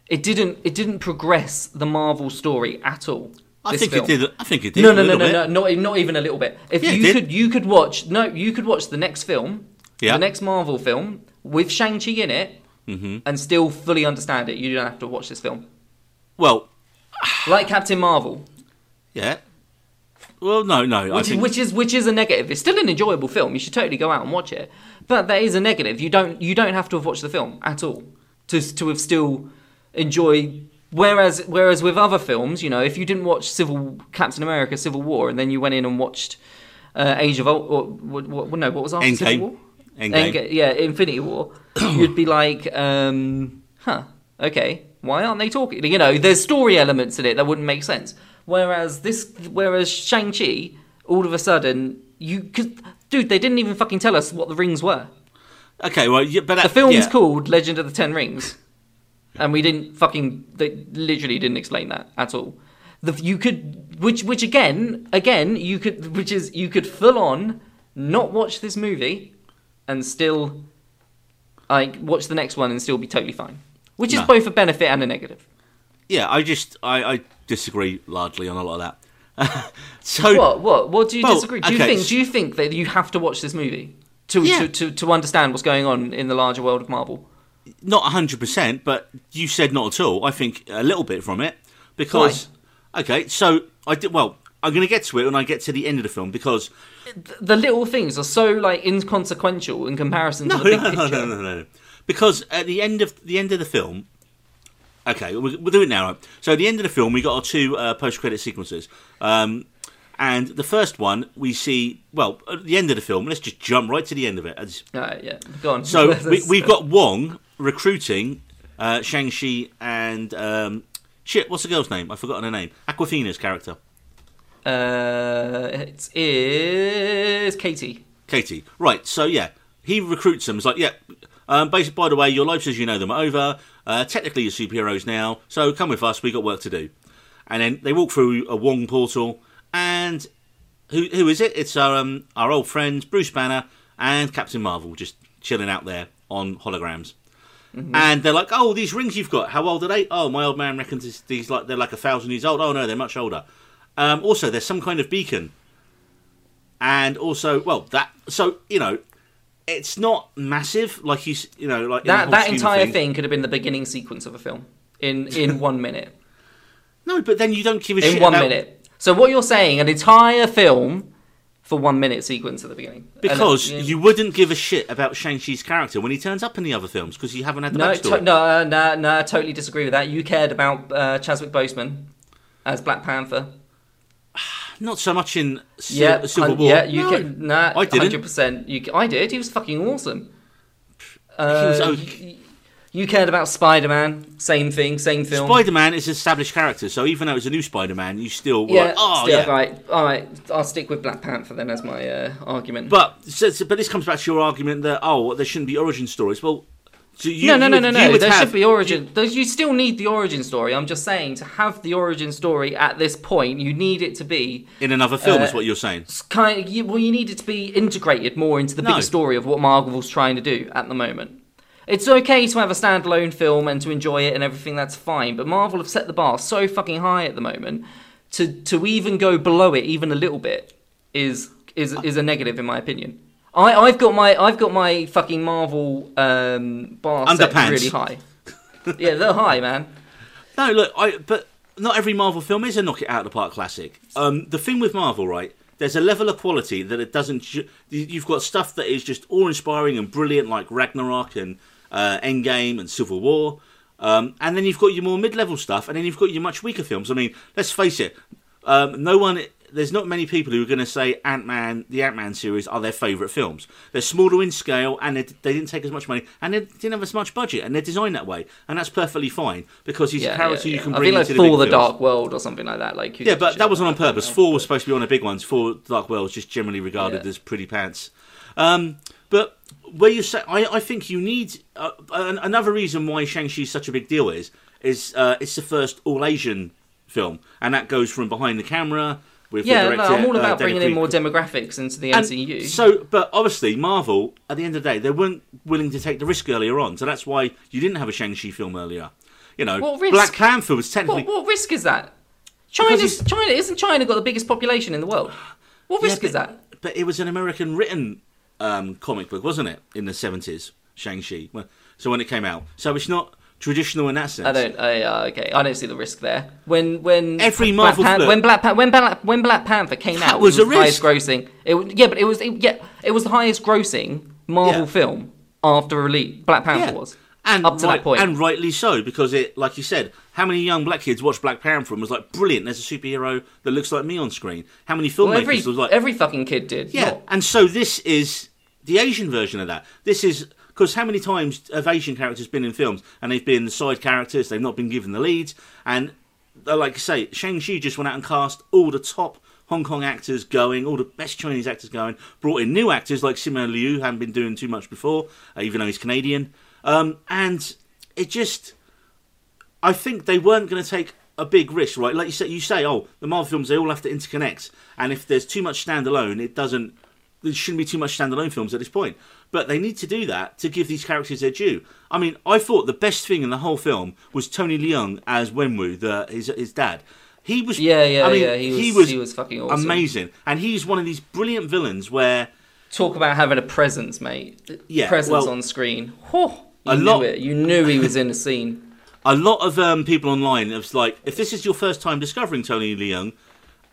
It didn't it didn't progress the Marvel story at all. I think film. it did. I think it did. No, no, no, no, no, not not even a little bit. If Yeah, you could, you could watch. No, you could watch the next film, Yeah. the next Marvel film with Shang Chi in it, Mm-hmm. and still fully understand it. You don't have to watch this film, Well, like Captain Marvel, yeah. Well, no, no. Which is, think which is which is a negative. It's still an enjoyable film. You should totally go out and watch it, but there is a negative. You don't you don't have to have watched the film at all to to have still enjoy. Whereas whereas with other films, you know, if you didn't watch Civil Captain America Civil War and then you went in and watched uh, Age of Ult or what, what, no what was after Endgame. Civil War? Endgame. Endga- yeah, Infinity War. you'd be like, um, huh, okay, why aren't they talking? You know, there's story elements in it that wouldn't make sense. Whereas this, whereas Shang Chi, all of a sudden, you could, dude, they didn't even fucking tell us what the rings were. Okay, well, yeah, but that, The film's yeah. called Legend of the Ten Rings, and we didn't fucking, they literally didn't explain that at all. The, you could, which, which again, again, you could, which is, you could full on not watch this movie and still, like, watch the next one and still be totally fine. Which is No. both a benefit and a negative. Yeah, I just I, I disagree largely on a lot of that. so What? What? What do you Well, disagree? Do you okay, think? Do you think that you have to watch this movie to, Yeah. to, to, to understand what's going on in the larger world of Marvel? not hundred percent, but you said not at all. I think a little bit from it because okay, so I did well. I'm going to get to it when I get to the end of the film because the little things are so like inconsequential in comparison no, to the big no, no, picture. no, no, no, no. Because at the end of the end of the film, okay, we'll, we'll do it now. Right? So at the end of the film, we got our two uh, post-credit sequences, um, and the first one we see. Well, at the end of the film, let's just jump right to the end of it. As- yeah, go on. So we, we've got Wong recruiting uh, Shang Chi and um, shit. What's the girl's name? I've forgotten her name. Awkwafina's character, Uh, it is Katie. Katie. Right. So yeah, he recruits them. He's like yeah. Um, basically, by the way, your lives as you know them are over. Uh, technically, you're superheroes now. So come with us. We got work to do. And then they walk through a Wong portal, and who who is it? It's our um, our old friends Bruce Banner and Captain Marvel just chilling out there on holograms. And they're like, "Oh, these rings you've got. How old are they? Oh, my old man reckons these like they're like a thousand years old. Oh no, they're much older. Um, also, there's some kind of beacon, and also, well, that so you know, it's not massive like you you know like That that entire thing could have been the beginning sequence of a film in in one minute. No, but then you don't give a In shit in one about minute. So what you're saying, an entire film for one minute sequence at the beginning. And, because uh, you wouldn't give a shit about Shang Chi's character when he turns up in the other films because you haven't had the No, backstory. to, no, no, no, I totally disagree with that. You cared about uh, Chadwick Boseman as Black Panther. Not so much in Yeah, Civil War. Yeah, you no. nah, I didn't. hundred percent. You, I did. He was fucking awesome. Uh, He was you- you, cared about Spider Man. Same thing. Same film. Spider Man is an established character, so even though it's a new Spider Man, you still were yeah. like, oh still, yeah. Right. All right. I'll stick with Black Panther then as my uh, argument. But so, so- but this comes back to your argument that oh there shouldn't be origin stories. Well, so you, no, no, you no, no, you no. There have- should be origin. There's, you still need the origin story. I'm just saying to have the origin story at this point, you need it to be in another film. is Uh, what you're saying. kind. Of, you, well, you need it to be integrated more into the No. bigger story of what Marvel's trying to do at the moment. It's okay to have a standalone film and to enjoy it and everything. That's fine. But Marvel have set the bar so fucking high at the moment to to even go below it even a little bit is is is a negative in my opinion. I, I've got my I've got my fucking Marvel um, bar set really high. yeah, they're high, man. No, look, I but not every Marvel film is a knock it out of the park classic. Um, the thing with Marvel, right? There's a level of quality that it doesn't. Ju- you- you've got stuff that is just awe-inspiring and brilliant, like Ragnarok and uh, Endgame and Civil War. Um, and then you've got your more mid-level stuff, and then you've got your much weaker films. I mean, let's face it. Um, no one, there's not many people who are going to say Ant Man, the Ant Man series, are their favourite films. They're smaller in scale, and they, they didn't take as much money, and they didn't have as much budget, and they're designed that way, and that's perfectly fine because he's Yeah, a character yeah, you yeah. can I bring feel like into Thor: the the. Dark World or something like that. Like Yeah, but that wasn't on purpose. know? Thor was supposed to be one of the big ones. Thor Dark World is just generally regarded as pretty pants. Um, but where you say, I, I think you need uh, an, another reason why Shang Chi is such a big deal is is uh, it's the first all Asian film, and that goes from behind the camera with Yeah, the no. I'm all uh, about Daniel bringing in more demographics into the And MCU. So, but obviously, Marvel, at the end of the day, they weren't willing to take the risk earlier on. So that's why you didn't have a Shang-Chi film earlier. You know, What risk? Black Panther was technically. what, what risk is that? China's China isn't China got the biggest population in the world? What Yeah, risk is that? But it was an American written um, comic book, wasn't it? In the 70s, Shang-Chi. Well, So when it came out. So it's not traditional in that sense. I don't. I, uh, okay, I don't see the risk there. When when Every Black Marvel Pan- when Black when Black when Black Panther came That out, was it a was the highest risk. grossing. It yeah, but it was it, yeah it was the highest grossing Marvel Yeah. film after release. Black Panther Yeah. was And up to right- that point. And rightly so, because it, like you said, how many young black kids watched Black Panther and was like, brilliant, there's a superhero that looks like me on screen. How many filmmakers well, every was like, every fucking kid did. Yeah, Not- and so this is the Asian version of that. This is because how many times have Asian characters been in films and they've been the side characters, they've not been given the leads, and uh, like I say, Shang Chi just went out and cast all the top Hong Kong actors going, all the best Chinese actors going, brought in new actors like Simu Liu, hadn't been doing too much before, uh, even though he's Canadian, um, and it just. I think they weren't going to take a big risk, right? Like you say, you say, oh, the Marvel films they all have to interconnect, and if there's too much standalone, it doesn't. There shouldn't be too much standalone films at this point. But they need to do that to give these characters their due. I mean, I thought the best thing in the whole film was Tony Leung as Wenwu, the his his dad. He was, Yeah, yeah, I mean, yeah, he was- he was, he was fucking awesome. amazing, and he's one of these brilliant villains where Talk about having a presence, mate. Yeah, presence well- on screen. Whew, you A knew lot- it. You knew he was in the scene. a lot of um, people online have like, if this is your first time discovering Tony Leung,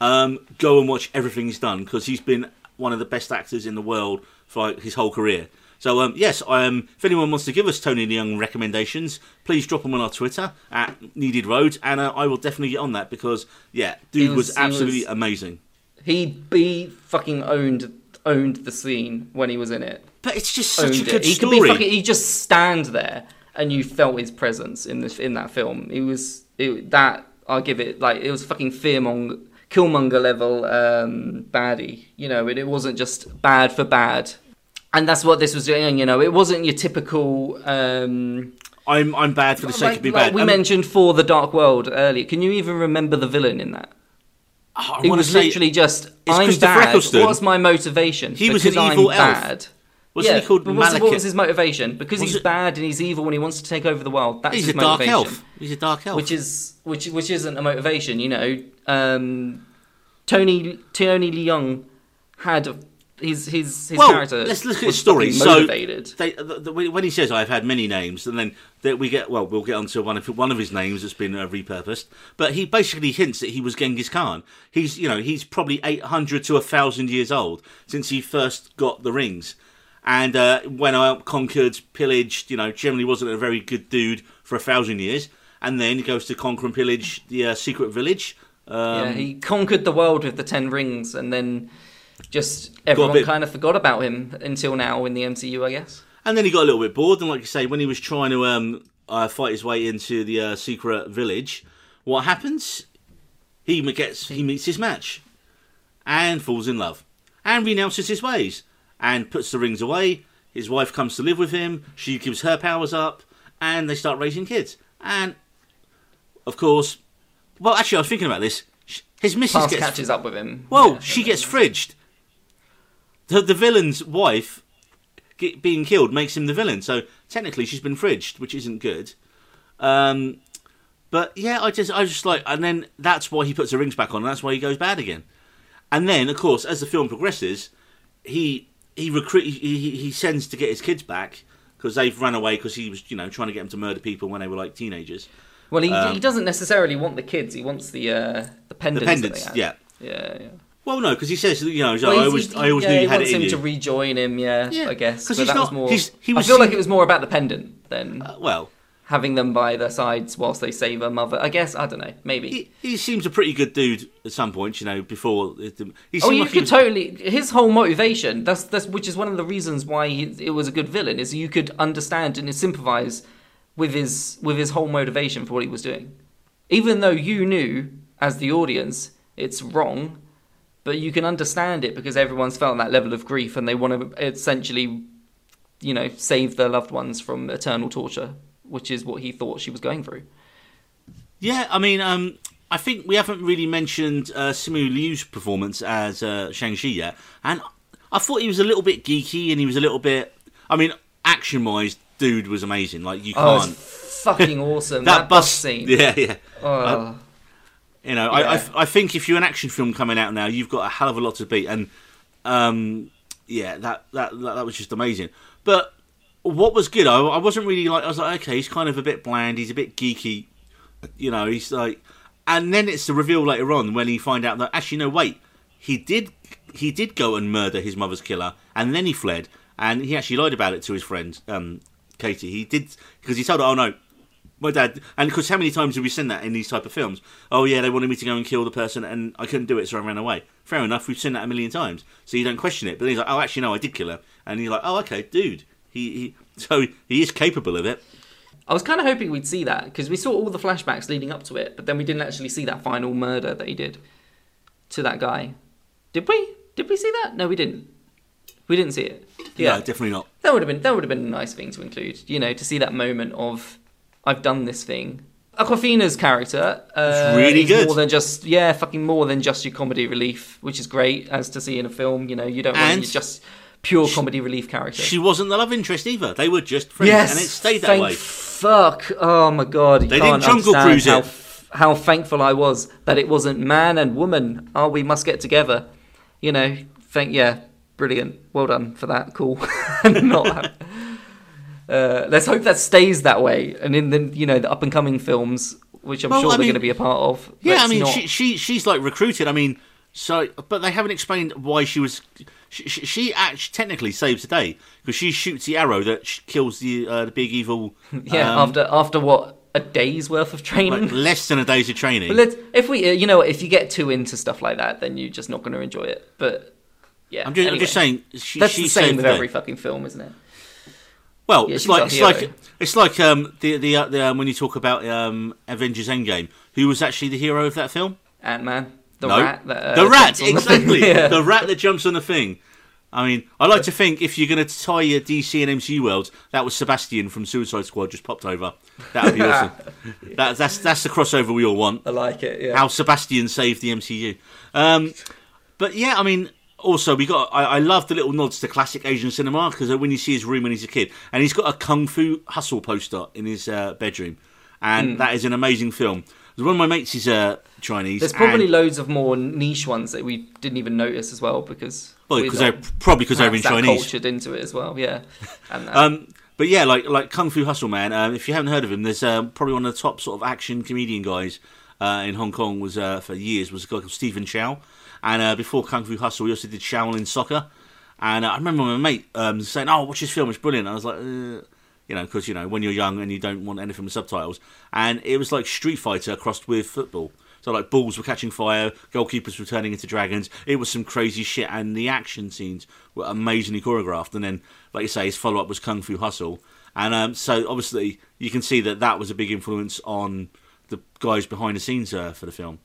um, go and watch everything he's done because he's been one of the best actors in the world for like, his whole career. So um, yes, um, if anyone wants to give us Tony Leung recommendations, please drop them on our Twitter at Needed Road, and uh, I will definitely get on that because yeah, dude was- was, absolutely was- amazing. He he fucking owned owned the scene when he was in it. But it's just such owned a good it. He could be fucking. He just stand there, and you felt his presence in this in that film. It was it, that I'll give it like it was fucking fearmonger, killmonger level um, baddie. You know, and it wasn't just bad for bad. And that's what this was doing. You know, it wasn't your typical. Um, I'm I'm bad for the sake like, of being like bad. we Um, mentioned Thor the Dark World earlier. Can you even remember the villain in that? I wanna was say- literally just, I'm bad. Eccleston. What's my motivation? He was an evil I'm elf. bad. Wasn't yeah, he called but what's, what was his motivation? Because Was he's it- bad and he's evil and he wants to take over the world. That's He's his a dark motivation. elf. He's a dark elf. Which is which which isn't a motivation, you know. Um, Tony Tony Leung had a, his his his well, character. let's look at his story. fucking So, they, the, the, when he says I've had many names, and then that we get well, we'll get onto one of one of his names that's been uh, repurposed. But he basically hints that he was Genghis Khan. He's you know he's probably eight hundred to thousand years old since he first got the rings, and uh, went out, conquered, pillaged. You know, generally wasn't a very good dude for a thousand years, and then he goes to conquer and pillage the uh, secret village. Um, yeah, he conquered the world with the Ten Rings, and then just everyone bit- kind of forgot about him until now in the MCU, I guess. And then he got a little bit bored, and like you say, when he was trying to um, uh, fight his way into the uh, secret village, what happens? He gets he meets his match, and falls in love, and renounces his ways, and puts the rings away. His wife comes to live with him. She gives her powers up, and they start raising kids. And of course, well, actually, I was thinking about this. His missus gets catches up with him. well, Yeah. she gets fridged. The, the villain's wife get, being killed makes him the villain, so technically she's been fridged, which isn't good. Um, but yeah, I just, I just like, and then that's why he puts the rings back on, and that's why he goes bad again. And then, of course, as the film progresses, he he recruit he, he, sends to get his kids back because they've run away because he was, you know, trying to get them to murder people when they were like teenagers. Well, he, Um, he doesn't necessarily want the kids. He wants the uh, the pendants. The pendants, yeah. yeah, yeah. Well, no, because he says, you know, Well, I always, I always yeah, knew he you had wants it in him you. to rejoin him. Yeah, Yeah, I guess. Because that not- was more. he was I feel like it was more about the pendant than Uh, well, having them by their sides whilst they save a mother. I guess I don't know. Maybe. he, he seems a pretty good dude at some point, you know, before. He Oh, you like could was- totally. His whole motivation. That's that's which is one of the reasons why he, it was a good villain. Is you could understand and sympathize with his with his whole motivation for what he was doing, even though you knew as the audience it's wrong, but you can understand it because everyone's felt that level of grief and they want to essentially, you know, save their loved ones from eternal torture, which is what he thought she was going through. Yeah, I mean, um, I think we haven't really mentioned uh, Simu Liu's performance as uh, Shang-Chi yet. And I thought he was a little bit geeky and he was a little bit. I mean, action wise, dude was amazing. Like, you Oh, can't. fucking awesome. that, bus scene. Yeah, yeah. Oh. You know, I, I, I think if you're an action film coming out now, you've got a hell of a lot to beat, and um, yeah, that, that that that was just amazing. But what was good, I, I wasn't really like. I was like, okay, he's kind of a bit bland. He's a bit geeky. You know, he's like, and then it's the reveal later on when he find out that actually, no, wait, he did he did go and murder his mother's killer, and then he fled, and he actually lied about it to his friend um, Katie. He did because he told her, oh no, my dad, and because how many times have we seen that in these type of films? Oh yeah, they wanted me to go and kill the person, and I couldn't do it, so I ran away. Fair enough, we've seen that a million times, so you don't question it. But then he's like, oh, actually, no, I did kill her, and you're like, oh, okay, dude, he, he so he is capable of it. I was kind of hoping we'd see that because we saw all the flashbacks leading up to it, but then we didn't actually see that final murder that he did to that guy. Did we? Did we see that? No, we didn't. We didn't see it. Yeah, no, definitely not. that would have been that would have been a nice thing to include. You know, to see that moment of I've done this thing. Awkwafina's character uh, really good. more than just yeah, fucking more than just your comedy relief, which is great as to see in a film. You know, you don't want And just pure comedy relief character. She wasn't the love interest either. They were just friends, yes, and it stayed that way. Fuck! Oh my god, you They didn't Jungle Cruise how, it. how thankful I was that it wasn't man and woman. Oh, we must get together. You know, thank yeah, brilliant. Well done for that. Cool. Not. have- Uh, let's hope that stays that way, and in the you know the up and coming films, which I'm Well, sure I they're mean- going to be a part of. Yeah, I mean, not- she, she she's like recruited. I mean, so but they haven't explained why she was. She, she, she actually technically saves the day because she shoots the arrow that kills the uh, the big evil. yeah, um, after after what a day's worth of training. like, less than a day's of training. But let's, if we, you know, if you get too into stuff like that, then you're just not going to enjoy it. But yeah, I'm just, I'm just saying. She, That's she the same with the every fucking film, isn't it? Well, Yeah, it's like it's like it's like um the the, uh, the um, when you talk about um Avengers Endgame, who was actually the hero of that film? Ant Man, the no, rat, that, uh, the rat jumps on the thing. exactly, yeah. the rat that jumps on the thing. I mean, I like to think if you're going to tie your DC and MCU worlds, that was Sebastian from Suicide Squad just popped over. That would be awesome. that, that's that's the crossover we all want. I like it. Yeah. How Sebastian saved the MCU. Um, but yeah, I mean, also we got. I, I love the little nods to classic Asian cinema because when you see his room when he's a kid, and he's got a kung fu hustle poster in his uh, bedroom, and Hmm. that is an amazing film. One of my mates is uh, Chinese. There's probably and, loads of more niche ones that we didn't even notice as well because well, because they're probably because they're in Chinese. cultured into it as well. Yeah. And, uh, Um, but yeah, like like Kung Fu Hustle, man. Um, if you haven't heard of him, there's um, probably one of the top sort of action comedian guys uh, in Hong Kong. Was uh, for years was a guy called Stephen Chow, and uh, before Kung Fu Hustle, he also did Shaolin Soccer. And uh, I remember my mate um, saying, "Oh, watch this film; it's brilliant." I was like, uh, you know, because you know when you're young and you don't want anything with subtitles, and it was like Street Fighter crossed with football. So like balls were catching fire, goalkeepers were turning into dragons. It was some crazy shit, and the action scenes were amazingly choreographed. And then, like you say, his follow up was Kung Fu Hustle, and um, so obviously you can see that that was a big influence on the guys behind the scenes uh, for the film.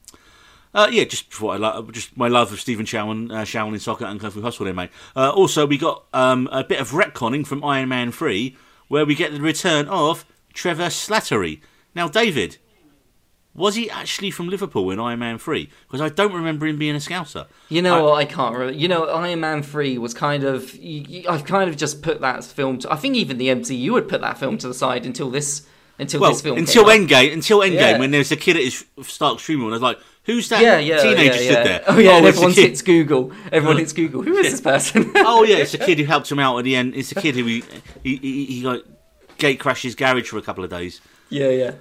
Uh, yeah, just what I just my love of Stephen Chow and uh, Shaolin Soccer and Kung Fu Hustle, there, mate. Uh, also, we got um, a bit of retconning from Iron Man Three, where we get the return of Trevor Slattery. Now, David, was he actually from Liverpool in Iron Man Three? Because I don't remember him being a Scouser. You know I- what? I can't remember. You know, Iron Man three was kind of. I've kind of just put that film. To, I think even the MCU would put that film to the side until this until Well, this film. until. Endgame, until Endgame, Yeah. when there's a kid at his Stark streamer, and I was like, "Who's that Yeah, yeah, teenager yeah, stood there?" Oh yeah, oh, a everyone hits Google. Everyone oh. hits Google. Who is this person? oh yeah, it's a kid who helped him out at the end. It's a kid who he he, he, he like gate crashed his garage for a couple of days. Yeah, yeah.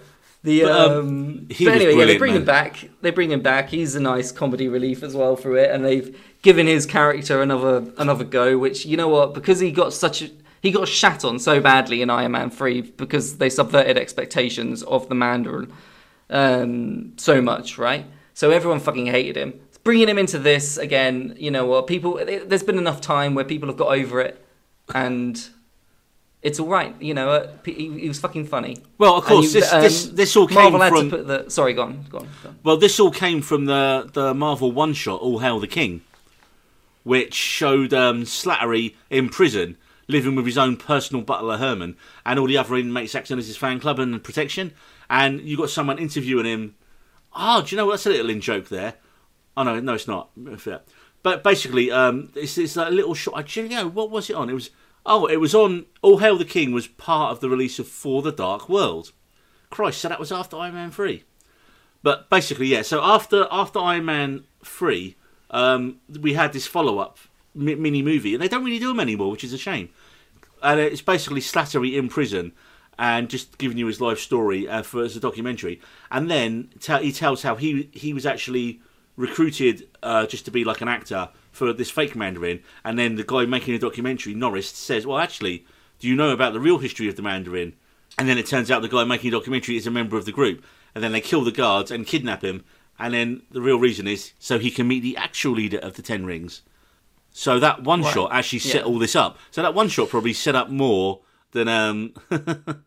The But, um, um, he but anyway, yeah, they bring man. him back. They bring him back. He's a nice comedy relief as well for it, and they've given his character another another go. Which you know what, because he got such a he got shat on so badly in Iron Man three because they subverted expectations of the Mandarin um, so much, right? So everyone fucking hated him. Bringing him into this again, you know what? People, there's been enough time where people have got over it, and it's all right. You know, uh, he, he was fucking funny. Well, of course, you- this, um, this this all came Marvel had from to put the. Sorry, go on, go on. Go on. well, this all came from the the Marvel one shot, All Hail the King, which showed um, Slattery in prison living with his own personal butler Herman and all the other inmates acting as his fan club and protection. And you got someone interviewing him Oh, do you know what? That's a little in joke there. Oh no, no, it's not. But basically, um, it's, it's that little short. Do you know what was it on? It was oh, it was on. All Hail the King was part of the release of Thor the Dark World. Christ, so that was after Iron Man three. But basically, yeah. So after after Iron Man three, um, we had this follow up mi- mini movie, and they don't really do them anymore, which is a shame. And it's basically Slattery in prison and just giving you his life story uh, for as a documentary. And then he tells how he he was actually recruited uh, just to be like an actor for this fake Mandarin, and then the guy making the documentary, Norris, says, "Well, actually, do you know about the real history of the Mandarin?" And then it turns out the guy making the documentary is a member of the group, and then they kill the guards and kidnap him, and then the real reason is so he can meet the actual leader of the Ten Rings. So that one Right. shot actually set Yeah. all this up. So that one shot probably set up more than um,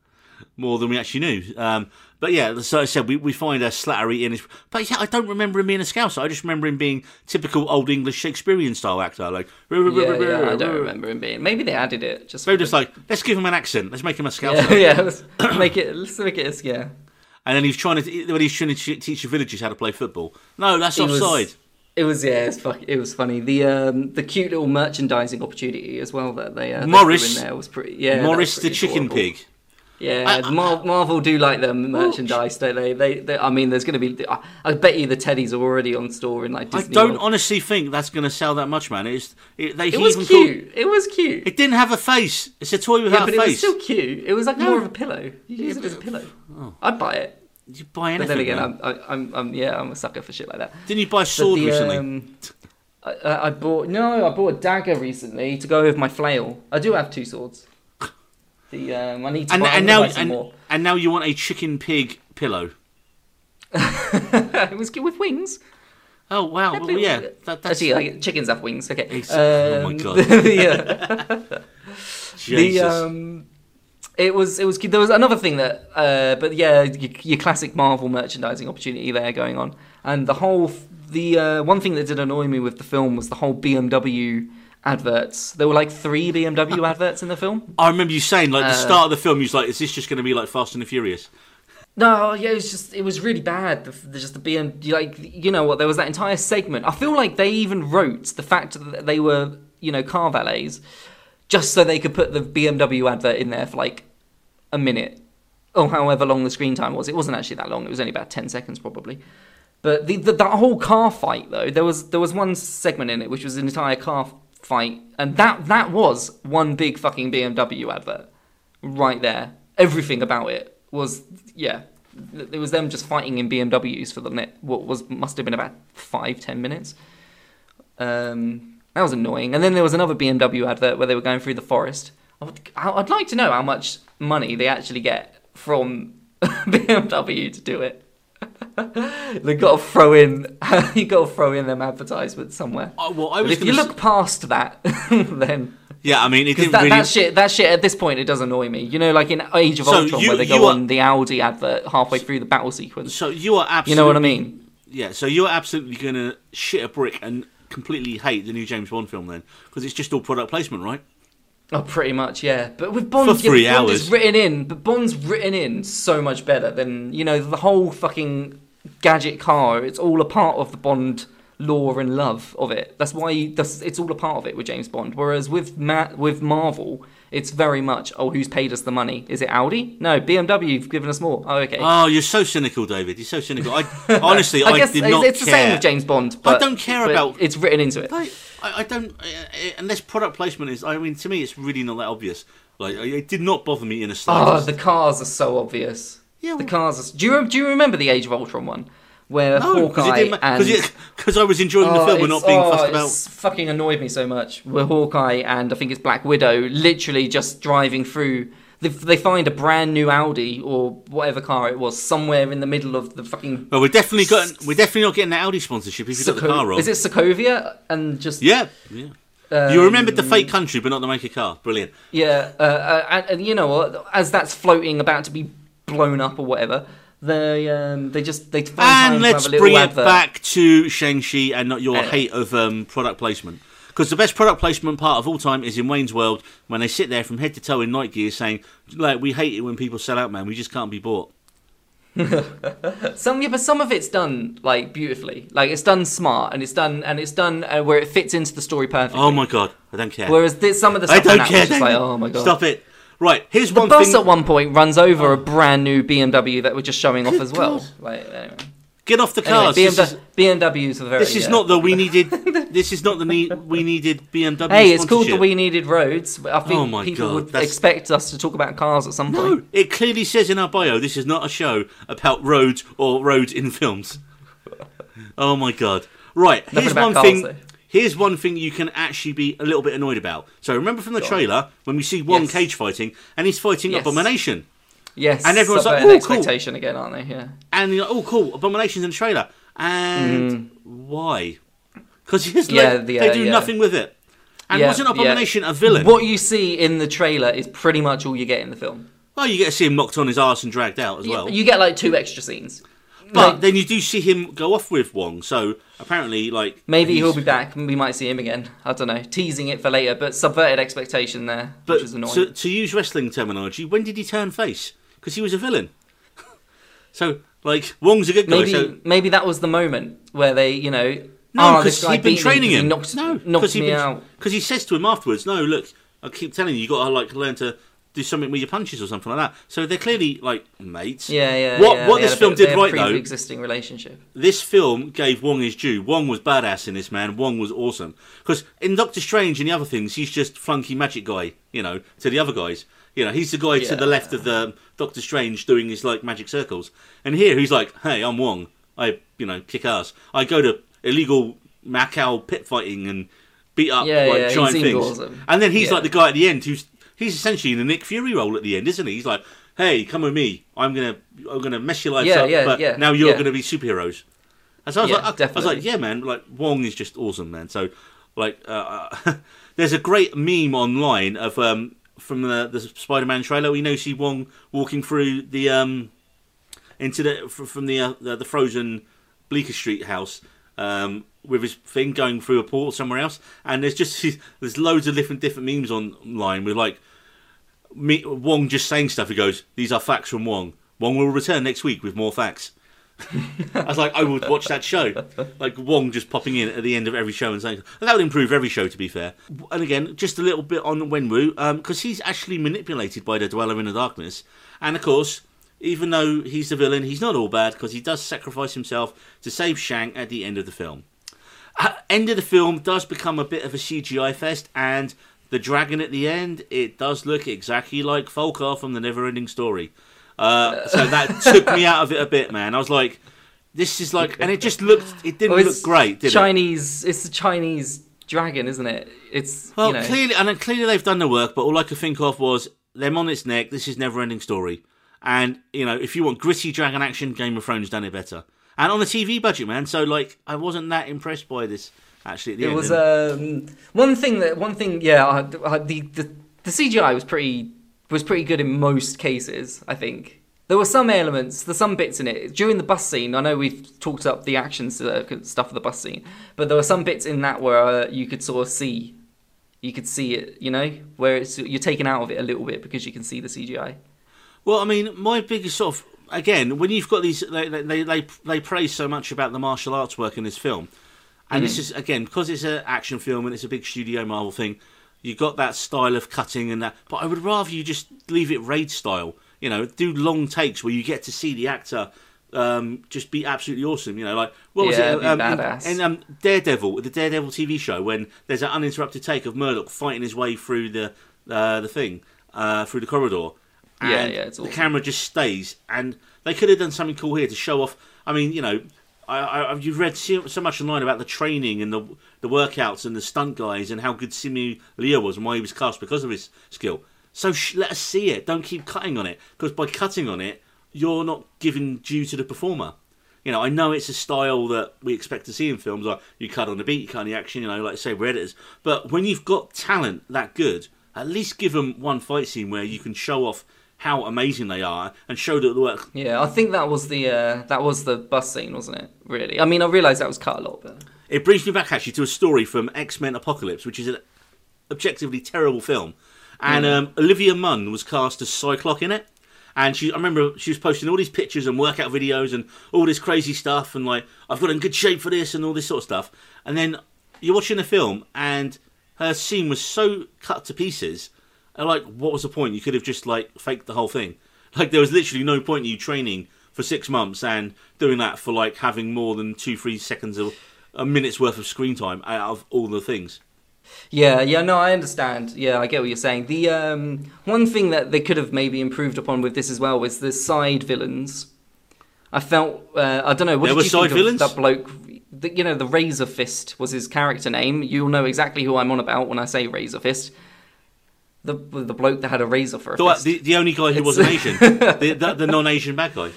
more than we actually knew. Um, but yeah, so I said we, we find a Slattery in his. But yeah, I don't remember him being a Scouser. I just remember him being typical old English Shakespearean style actor. Like Yeah, yeah, I don't remember him being. Maybe they added it just. Maybe just like let's give him an accent. Let's make him a yeah, Scouser. yeah. Let's make it. Let's make it. a- Yeah. And then he's trying to when he's trying to teach the villagers how to play football. No, that's It was- offside. It was yeah, it's fuck, it was funny. The um the cute little merchandising opportunity as well that they uh, Morris- in there was pretty yeah. Morris was the pretty chicken pig. Yeah, I- I- Mar- Marvel do like their merchandise, don't they? They, they I mean, there's going to be. I, I bet you the teddies are already on store in like Disney. I don't World. honestly think that's going to sell that much, man. It's it, they It was even called- cute. It was cute. it didn't have a face. It's a toy yeah, without but a it was still cute. It was like No. more of a pillow. You use it as a pillow. I'd buy it. You buy But anything? then again, man. I'm, I, I'm, I'm, yeah, I'm a sucker for shit like that. Didn't you buy a sword the, recently? um, I I bought no, I bought a dagger recently to go with my flail. I do have two swords. The um, I need to and buy, and now gonna buy some and, more. and now you want a chicken pig pillow. it was good with wings. Oh wow! Well, yeah, that, that's Actually, like, chickens have wings. Okay. It's- oh my Um, God. the, uh, Jesus. the um, it was it was there was another thing that uh, but yeah, your, your classic Marvel merchandising opportunity there going on, and the whole the uh, one thing that did annoy me with the film was the whole BMW adverts. There were like three BMW adverts in the film. I remember you saying like the uh, start of the film. You was like, "Is this just going to be like Fast and the Furious?" No, yeah, it was just it was really bad. The, the, just the BM, like you know what? There was that entire segment. I feel like they even wrote the fact that they were you know car valets just so they could put the BMW advert in there for like a minute or however long the screen time was. It wasn't actually that long. It was only about ten seconds probably. But the, the that whole car fight though, there was there was one segment in it which was an entire car fight, and that that was one big fucking BMW advert right there. Everything about it was yeah. It was them just fighting in BMWs for the net. What was must have been about five ten minutes. Um, that was annoying. And then there was another BMW advert where they were going through the forest. I would, I'd like to know how much money they actually get from BMW to do it. they got to throw in. you got to throw in them advertisements somewhere. Oh, well, I was if you gonna look past that, then yeah, I mean, it didn't that, really. that shit, that shit at this point, it does annoy me. You know, like in Age of So Ultron, you- where they go are- on the Audi advert halfway through the battle sequence. So you are absolutely. You know what I mean? Yeah. So you are absolutely going to shit a brick and completely hate the new James Bond film then, because it's just all product placement, right? Oh, pretty much, yeah. But with Bond, For three yeah, Bond is written in, but Bond's written in so much better than you know the whole fucking gadget car. It's all a part of the Bond lore and love of it. That's why it's all a part of it with James Bond. Whereas with Ma- with Marvel, it's very much oh, who's paid us the money? Is it Audi? No, BMW. have given us more. Oh, okay. Oh, you're so cynical, David. You're so cynical. I honestly, I, I did it's, not it's the same with James Bond. But, I don't care about- it's written into it. I, I don't unless product placement is. I mean, to me, it's really not that obvious. Like, it did not bother me in a oh, slightest. Oh, the cars are so obvious. Yeah, the cars. Are, do you do you remember the Age of Ultron one, where no, Hawkeye it didn't and because I was enjoying the Oh, film and it's- not being oh, fussed about. It's fucking annoyed me so much. Where Hawkeye and I think it's Black Widow literally just driving through. They, they find a brand new Audi or whatever car it was somewhere in the middle of the fucking. Well, we're definitely got. We're definitely not getting the Audi sponsorship if you got the car wrong. Is it Sokovia? And just Yeah, yeah. um, you remembered the fake country, but not the make a car. Brilliant. Yeah, uh, uh, and, and you know what? As that's floating about to be blown up or whatever, they um, they just they find And to let's have a little bring it advert. back to Shang-Chi and not your Uh, hate of um, product placement. Because the best product placement part of all time is in Wayne's World when they sit there from head to toe in night gear saying, like, we hate it when people sell out, man. We just can't be bought. Some yeah, but some of it's done like beautifully. Like it's done smart and it's done and it's done uh, where it fits into the story perfectly. Oh my god, I don't care. Whereas this, some of the stuff in don't care. just like, oh my god. Stop it. Right, here's The one bus thing. at one point runs over a brand new BMW that we're just showing off as well. Like, anyway. Get off the Anyway, cars. This BMW, is- BMWs are very. This is yeah. not the we needed. this is not the need, we needed BMW. Hey, it's called the. We Needed Roads. I think Oh my people God, would that's- expect us to talk about cars at some No, point. it clearly says in our bio this is not a show about roads or roads in films. Oh my god! Right, Nothing here's one cars, thing. though. Here's one thing you can actually be a little bit annoyed about. So remember from the trailer when we see one Yes. Cage fighting and he's fighting Yes. Abomination, Yes, And everyone's like, "Oh, cool." expectation again, aren't they? Yeah. and you're like, oh cool, Abomination's in the trailer, and why? Because Mm. Yeah, the, they uh, do yeah. nothing with it. And Yeah, wasn't yeah. Abomination a villain? What you see in the trailer is pretty much all you get in the film. Well, you get to see him knocked on his arse and dragged out as well. You get like two extra scenes. But Like, then you do see him go off with Wong, so apparently, like maybe he's- he'll be back. and We might see him again. I don't know. Teasing it for later, but subverted expectation there, But which is annoying. to, to use wrestling terminology, when did he turn face? Because he was a villain. so, like, Wong's a good guy. maybe so maybe that was the moment where they, you know, no, ah, oh, because guy he'd been training me training 'cause him. He knocked, no, knocked he'd been, out. Because he says to him afterwards, "No, look, I keep telling you, you got to like learn to." Do something with your punches or something like that. So they're clearly like mates. Yeah, yeah. What yeah, what this film did right though pre-existing relationship. this film gave Wong his due. Wong was badass in this man. Wong was awesome because in Doctor Strange and the other things, he's just flunky magic guy. You know, to the other guys. You know, he's the guy to the left of the Doctor Strange doing his like magic circles. And here he's like, "Hey, I'm Wong. I you know kick ass. I go to illegal Macau pit fighting and beat up Yeah, like yeah, giant things." awesome. And then he's Yeah. like the guy at the end who's he's essentially in the Nick Fury role at the end, isn't he? He's like, "Hey, come with me. I'm gonna I'm gonna mess your lives Yeah, up, yeah, but yeah, now you're yeah. gonna be superheroes." And so I was Yeah, like, I was like, yeah, man, like Wong is just awesome, man. So, like, uh, there's a great meme online of um from the the Spider-Man trailer. We know see Wong walking through the um into the from the uh, the, the frozen Bleecker Street house um with his thing going through a portal somewhere else, and there's just there's loads of different different memes online with like me, Wong just saying stuff. He goes, "These are facts from Wong. Wong will return next week with more facts." I was like, I would watch that show. Like Wong just popping in at the end of every show and saying, and that would improve every show, to be fair. And again, just a little bit on Wenwu, because he's actually manipulated by the Dweller in the Darkness. And of course, even though he's the villain, he's not all bad because he does sacrifice himself to save Shang at the end of the film. At end of the film does become a bit of a CGI fest, and the dragon at the end, it does look exactly like Falkor from the Neverending Story. Uh, so that took me out of it a bit, man. I was like, this is like, and it just looked, it didn't Well, look great, did it? Chinese. It's a Chinese dragon, isn't it? It's Well, you know. clearly, and clearly they've done the work, but all I could think of was them on its neck. This is Neverending Story, and you know, if you want gritty dragon action, Game of Thrones done it better, and on the TV budget, man. So like, I wasn't that impressed by this actually. At the It end. was um, one thing that one thing. Yeah, I, I, the, the the CGI was pretty was pretty good in most cases. I think there were some elements, there's some bits in it during the bus scene. I know we've talked up the action uh, stuff of the bus scene, but there were some bits in that where uh, you could sort of see, you could see it. You know, where it's you're taken out of it a little bit because you can see the CGI. Well, I mean, my biggest sort of again when you've got these, they they they, they praise so much about the martial arts work in this film, and this is again because it's an action film and it's a big studio Marvel thing. You got that style of cutting and that, but I would rather you just leave it raid style. You know, do long takes where you get to see the actor um, just be absolutely awesome. You know, like what was Yeah, it? Um, badass. in, um, Daredevil, the Daredevil TV show, when there's an uninterrupted take of Murdock fighting his way through the uh, the thing uh, through the corridor. Yeah, and yeah, it's the camera just stays, and they could have done something cool here to show off. I mean, you know, I, I, you've read so, so much online about the training and the the workouts and the stunt guys and how good Simu Liu was and why he was cast because of his skill. So sh- let us see it. Don't keep cutting on it because by cutting on it, you're not giving due to the performer. You know, I know it's a style that we expect to see in films. Like you cut on the beat, you cut on the action. You know, like say, we're editors. But when you've got talent that good, at least give them one fight scene where you can show off how amazing they are and show that the work. Yeah, I think that was the uh, that was the bus scene, wasn't it? Really, I mean, I realised that was cut a lot, but It brings me back actually to a story from X Men Apocalypse, which is an objectively terrible film. And um, Olivia Munn was cast as Psylocke in it. And she, I remember she was posting all these pictures and workout videos and all this crazy stuff, and like I've got in good shape for this and all this sort of stuff. And then you're watching the film, and her scene was so cut to pieces. And like, what was the point? You could have just like faked the whole thing. Like there was literally no point in you training for six months and doing that for like having more than two, three seconds of a minute's worth of screen time out of all the things. Yeah, yeah, no, I understand. Yeah, I get what you're saying. The um, one thing that they could have maybe improved upon with this as well was the side villains. I felt uh, I don't know. What There did were you side think of? That bloke, the, you know, the Razor Fist was his character name. You'll know exactly who I'm on about when I say Razor Fist. The the bloke that had a razor for a The, fist. the, the only guy who It's- wasn't Asian, the, the, the non-Asian bad guy.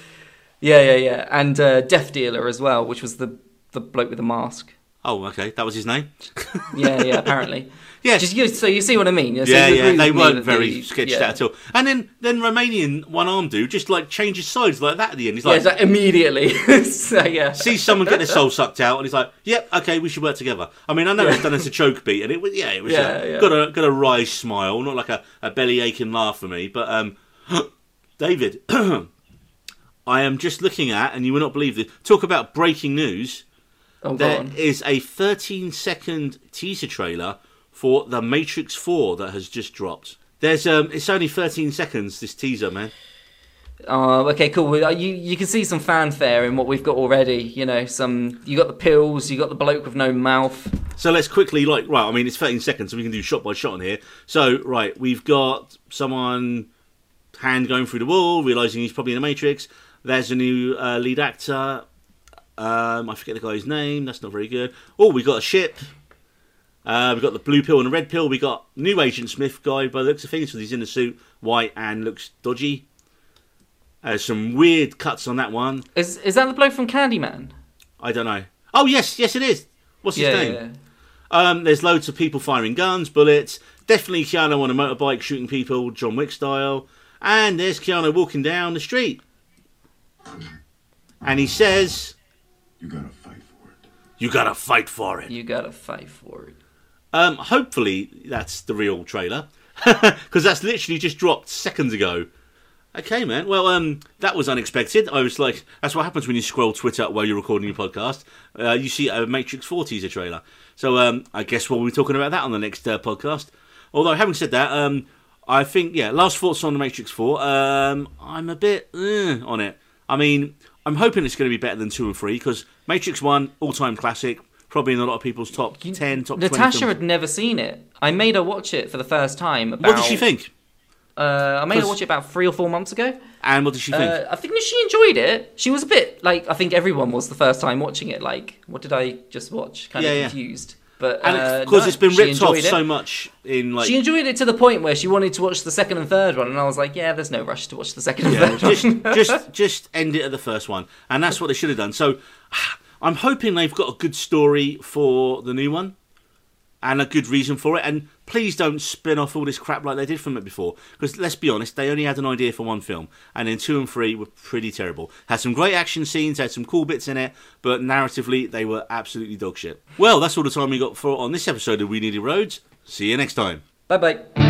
Yeah, yeah, yeah, and uh, Death Dealer as well, which was the the bloke with the mask. Oh, okay, that was his name. Yeah, yeah, apparently. Yeah, Just you, so you see what I mean? So yeah, yeah. They weren't very the- sketched yeah. out at all. And then, then Romanian one arm dude just like changes sides like that at the end. He's like, it's like immediately. so, yeah. sees someone get their soul sucked out, and he's like, "Yep, okay, we should work together." I mean, I know it's done as a choke beat, and it was yeah, it was Yeah, yeah. got a got a wry smile, not like a, a belly aching laugh for me, but um, David, I am just looking at, and you will not believe this. Talk about breaking news. Oh, There is a 13 second teaser trailer for The Matrix 4 that has just dropped. There's um, it's only 13 seconds. This teaser, man. Oh, okay, cool. Well, You you can see some fanfare in what we've got already. You know, some you got the pills, you got the bloke with no mouth. So let's quickly, like, right. I mean, it's 13 seconds, so we can do shot by shot on here. So, right, we've got someone hand going through the wall, realizing he's probably in the Matrix. There's a new uh, lead actor. Um, I forget the guy's name. That's not very good. Oh, we got a ship. Uh, we've got the blue pill and the red pill. We got new Agent Smith guy by the looks of things. So he's in the suit, white and looks dodgy. Uh, some weird cuts on that one. Is is that the bloke from Candyman? I don't know. Oh yes, yes it is. What's his yeah, name? yeah. Um, there's loads of people firing guns, bullets. Definitely Keanu on a motorbike shooting people, John Wick style. And there's Keanu walking down the street. And he says, You gotta fight for it. You gotta fight for it. You gotta fight for it. Um, hopefully, that's the real trailer. Because that's literally just dropped seconds ago. Okay, man. Well, um, that was unexpected. I was like, that's what happens when you scroll Twitter while you're recording your podcast. Uh, you see a Matrix 4 teaser trailer. So um, I guess we'll be talking about that on the next uh, podcast. Although, having said that, um, I think, yeah, last thoughts on the Matrix 4. Um, I'm a bit eh, on it. I mean, I'm hoping it's going to be better than 2 and 3 because Matrix 1, all time classic, probably in a lot of people's top 10, top Natasha films. had never seen it. I made her watch it for the first time. About, What did she think? Uh, I made her watch it about three or four months ago. And what did she think? Uh, I think she enjoyed it. She was a bit like I think everyone was the first time watching it. Like, what did I just watch? Kind Yeah, of yeah. But and uh, of no, it's been ripped off it. so much in like. She enjoyed it to the point where she wanted to watch the second and third one, and I was like, "Yeah, there's no rush to watch the second and third just, one." just, just end it at the first one, and that's what they should have done. So, I'm hoping they've got a good story for the new one, and a good reason for it. And please don't spin off all this crap like they did from it before, because let's be honest, they only had an idea for one film, and then two and three were pretty terrible. Had some great action scenes, had some cool bits in it, but narratively they were absolutely dog shit. Well, that's all the time we got for on this episode of We Needed Roads. See you next time. bye bye.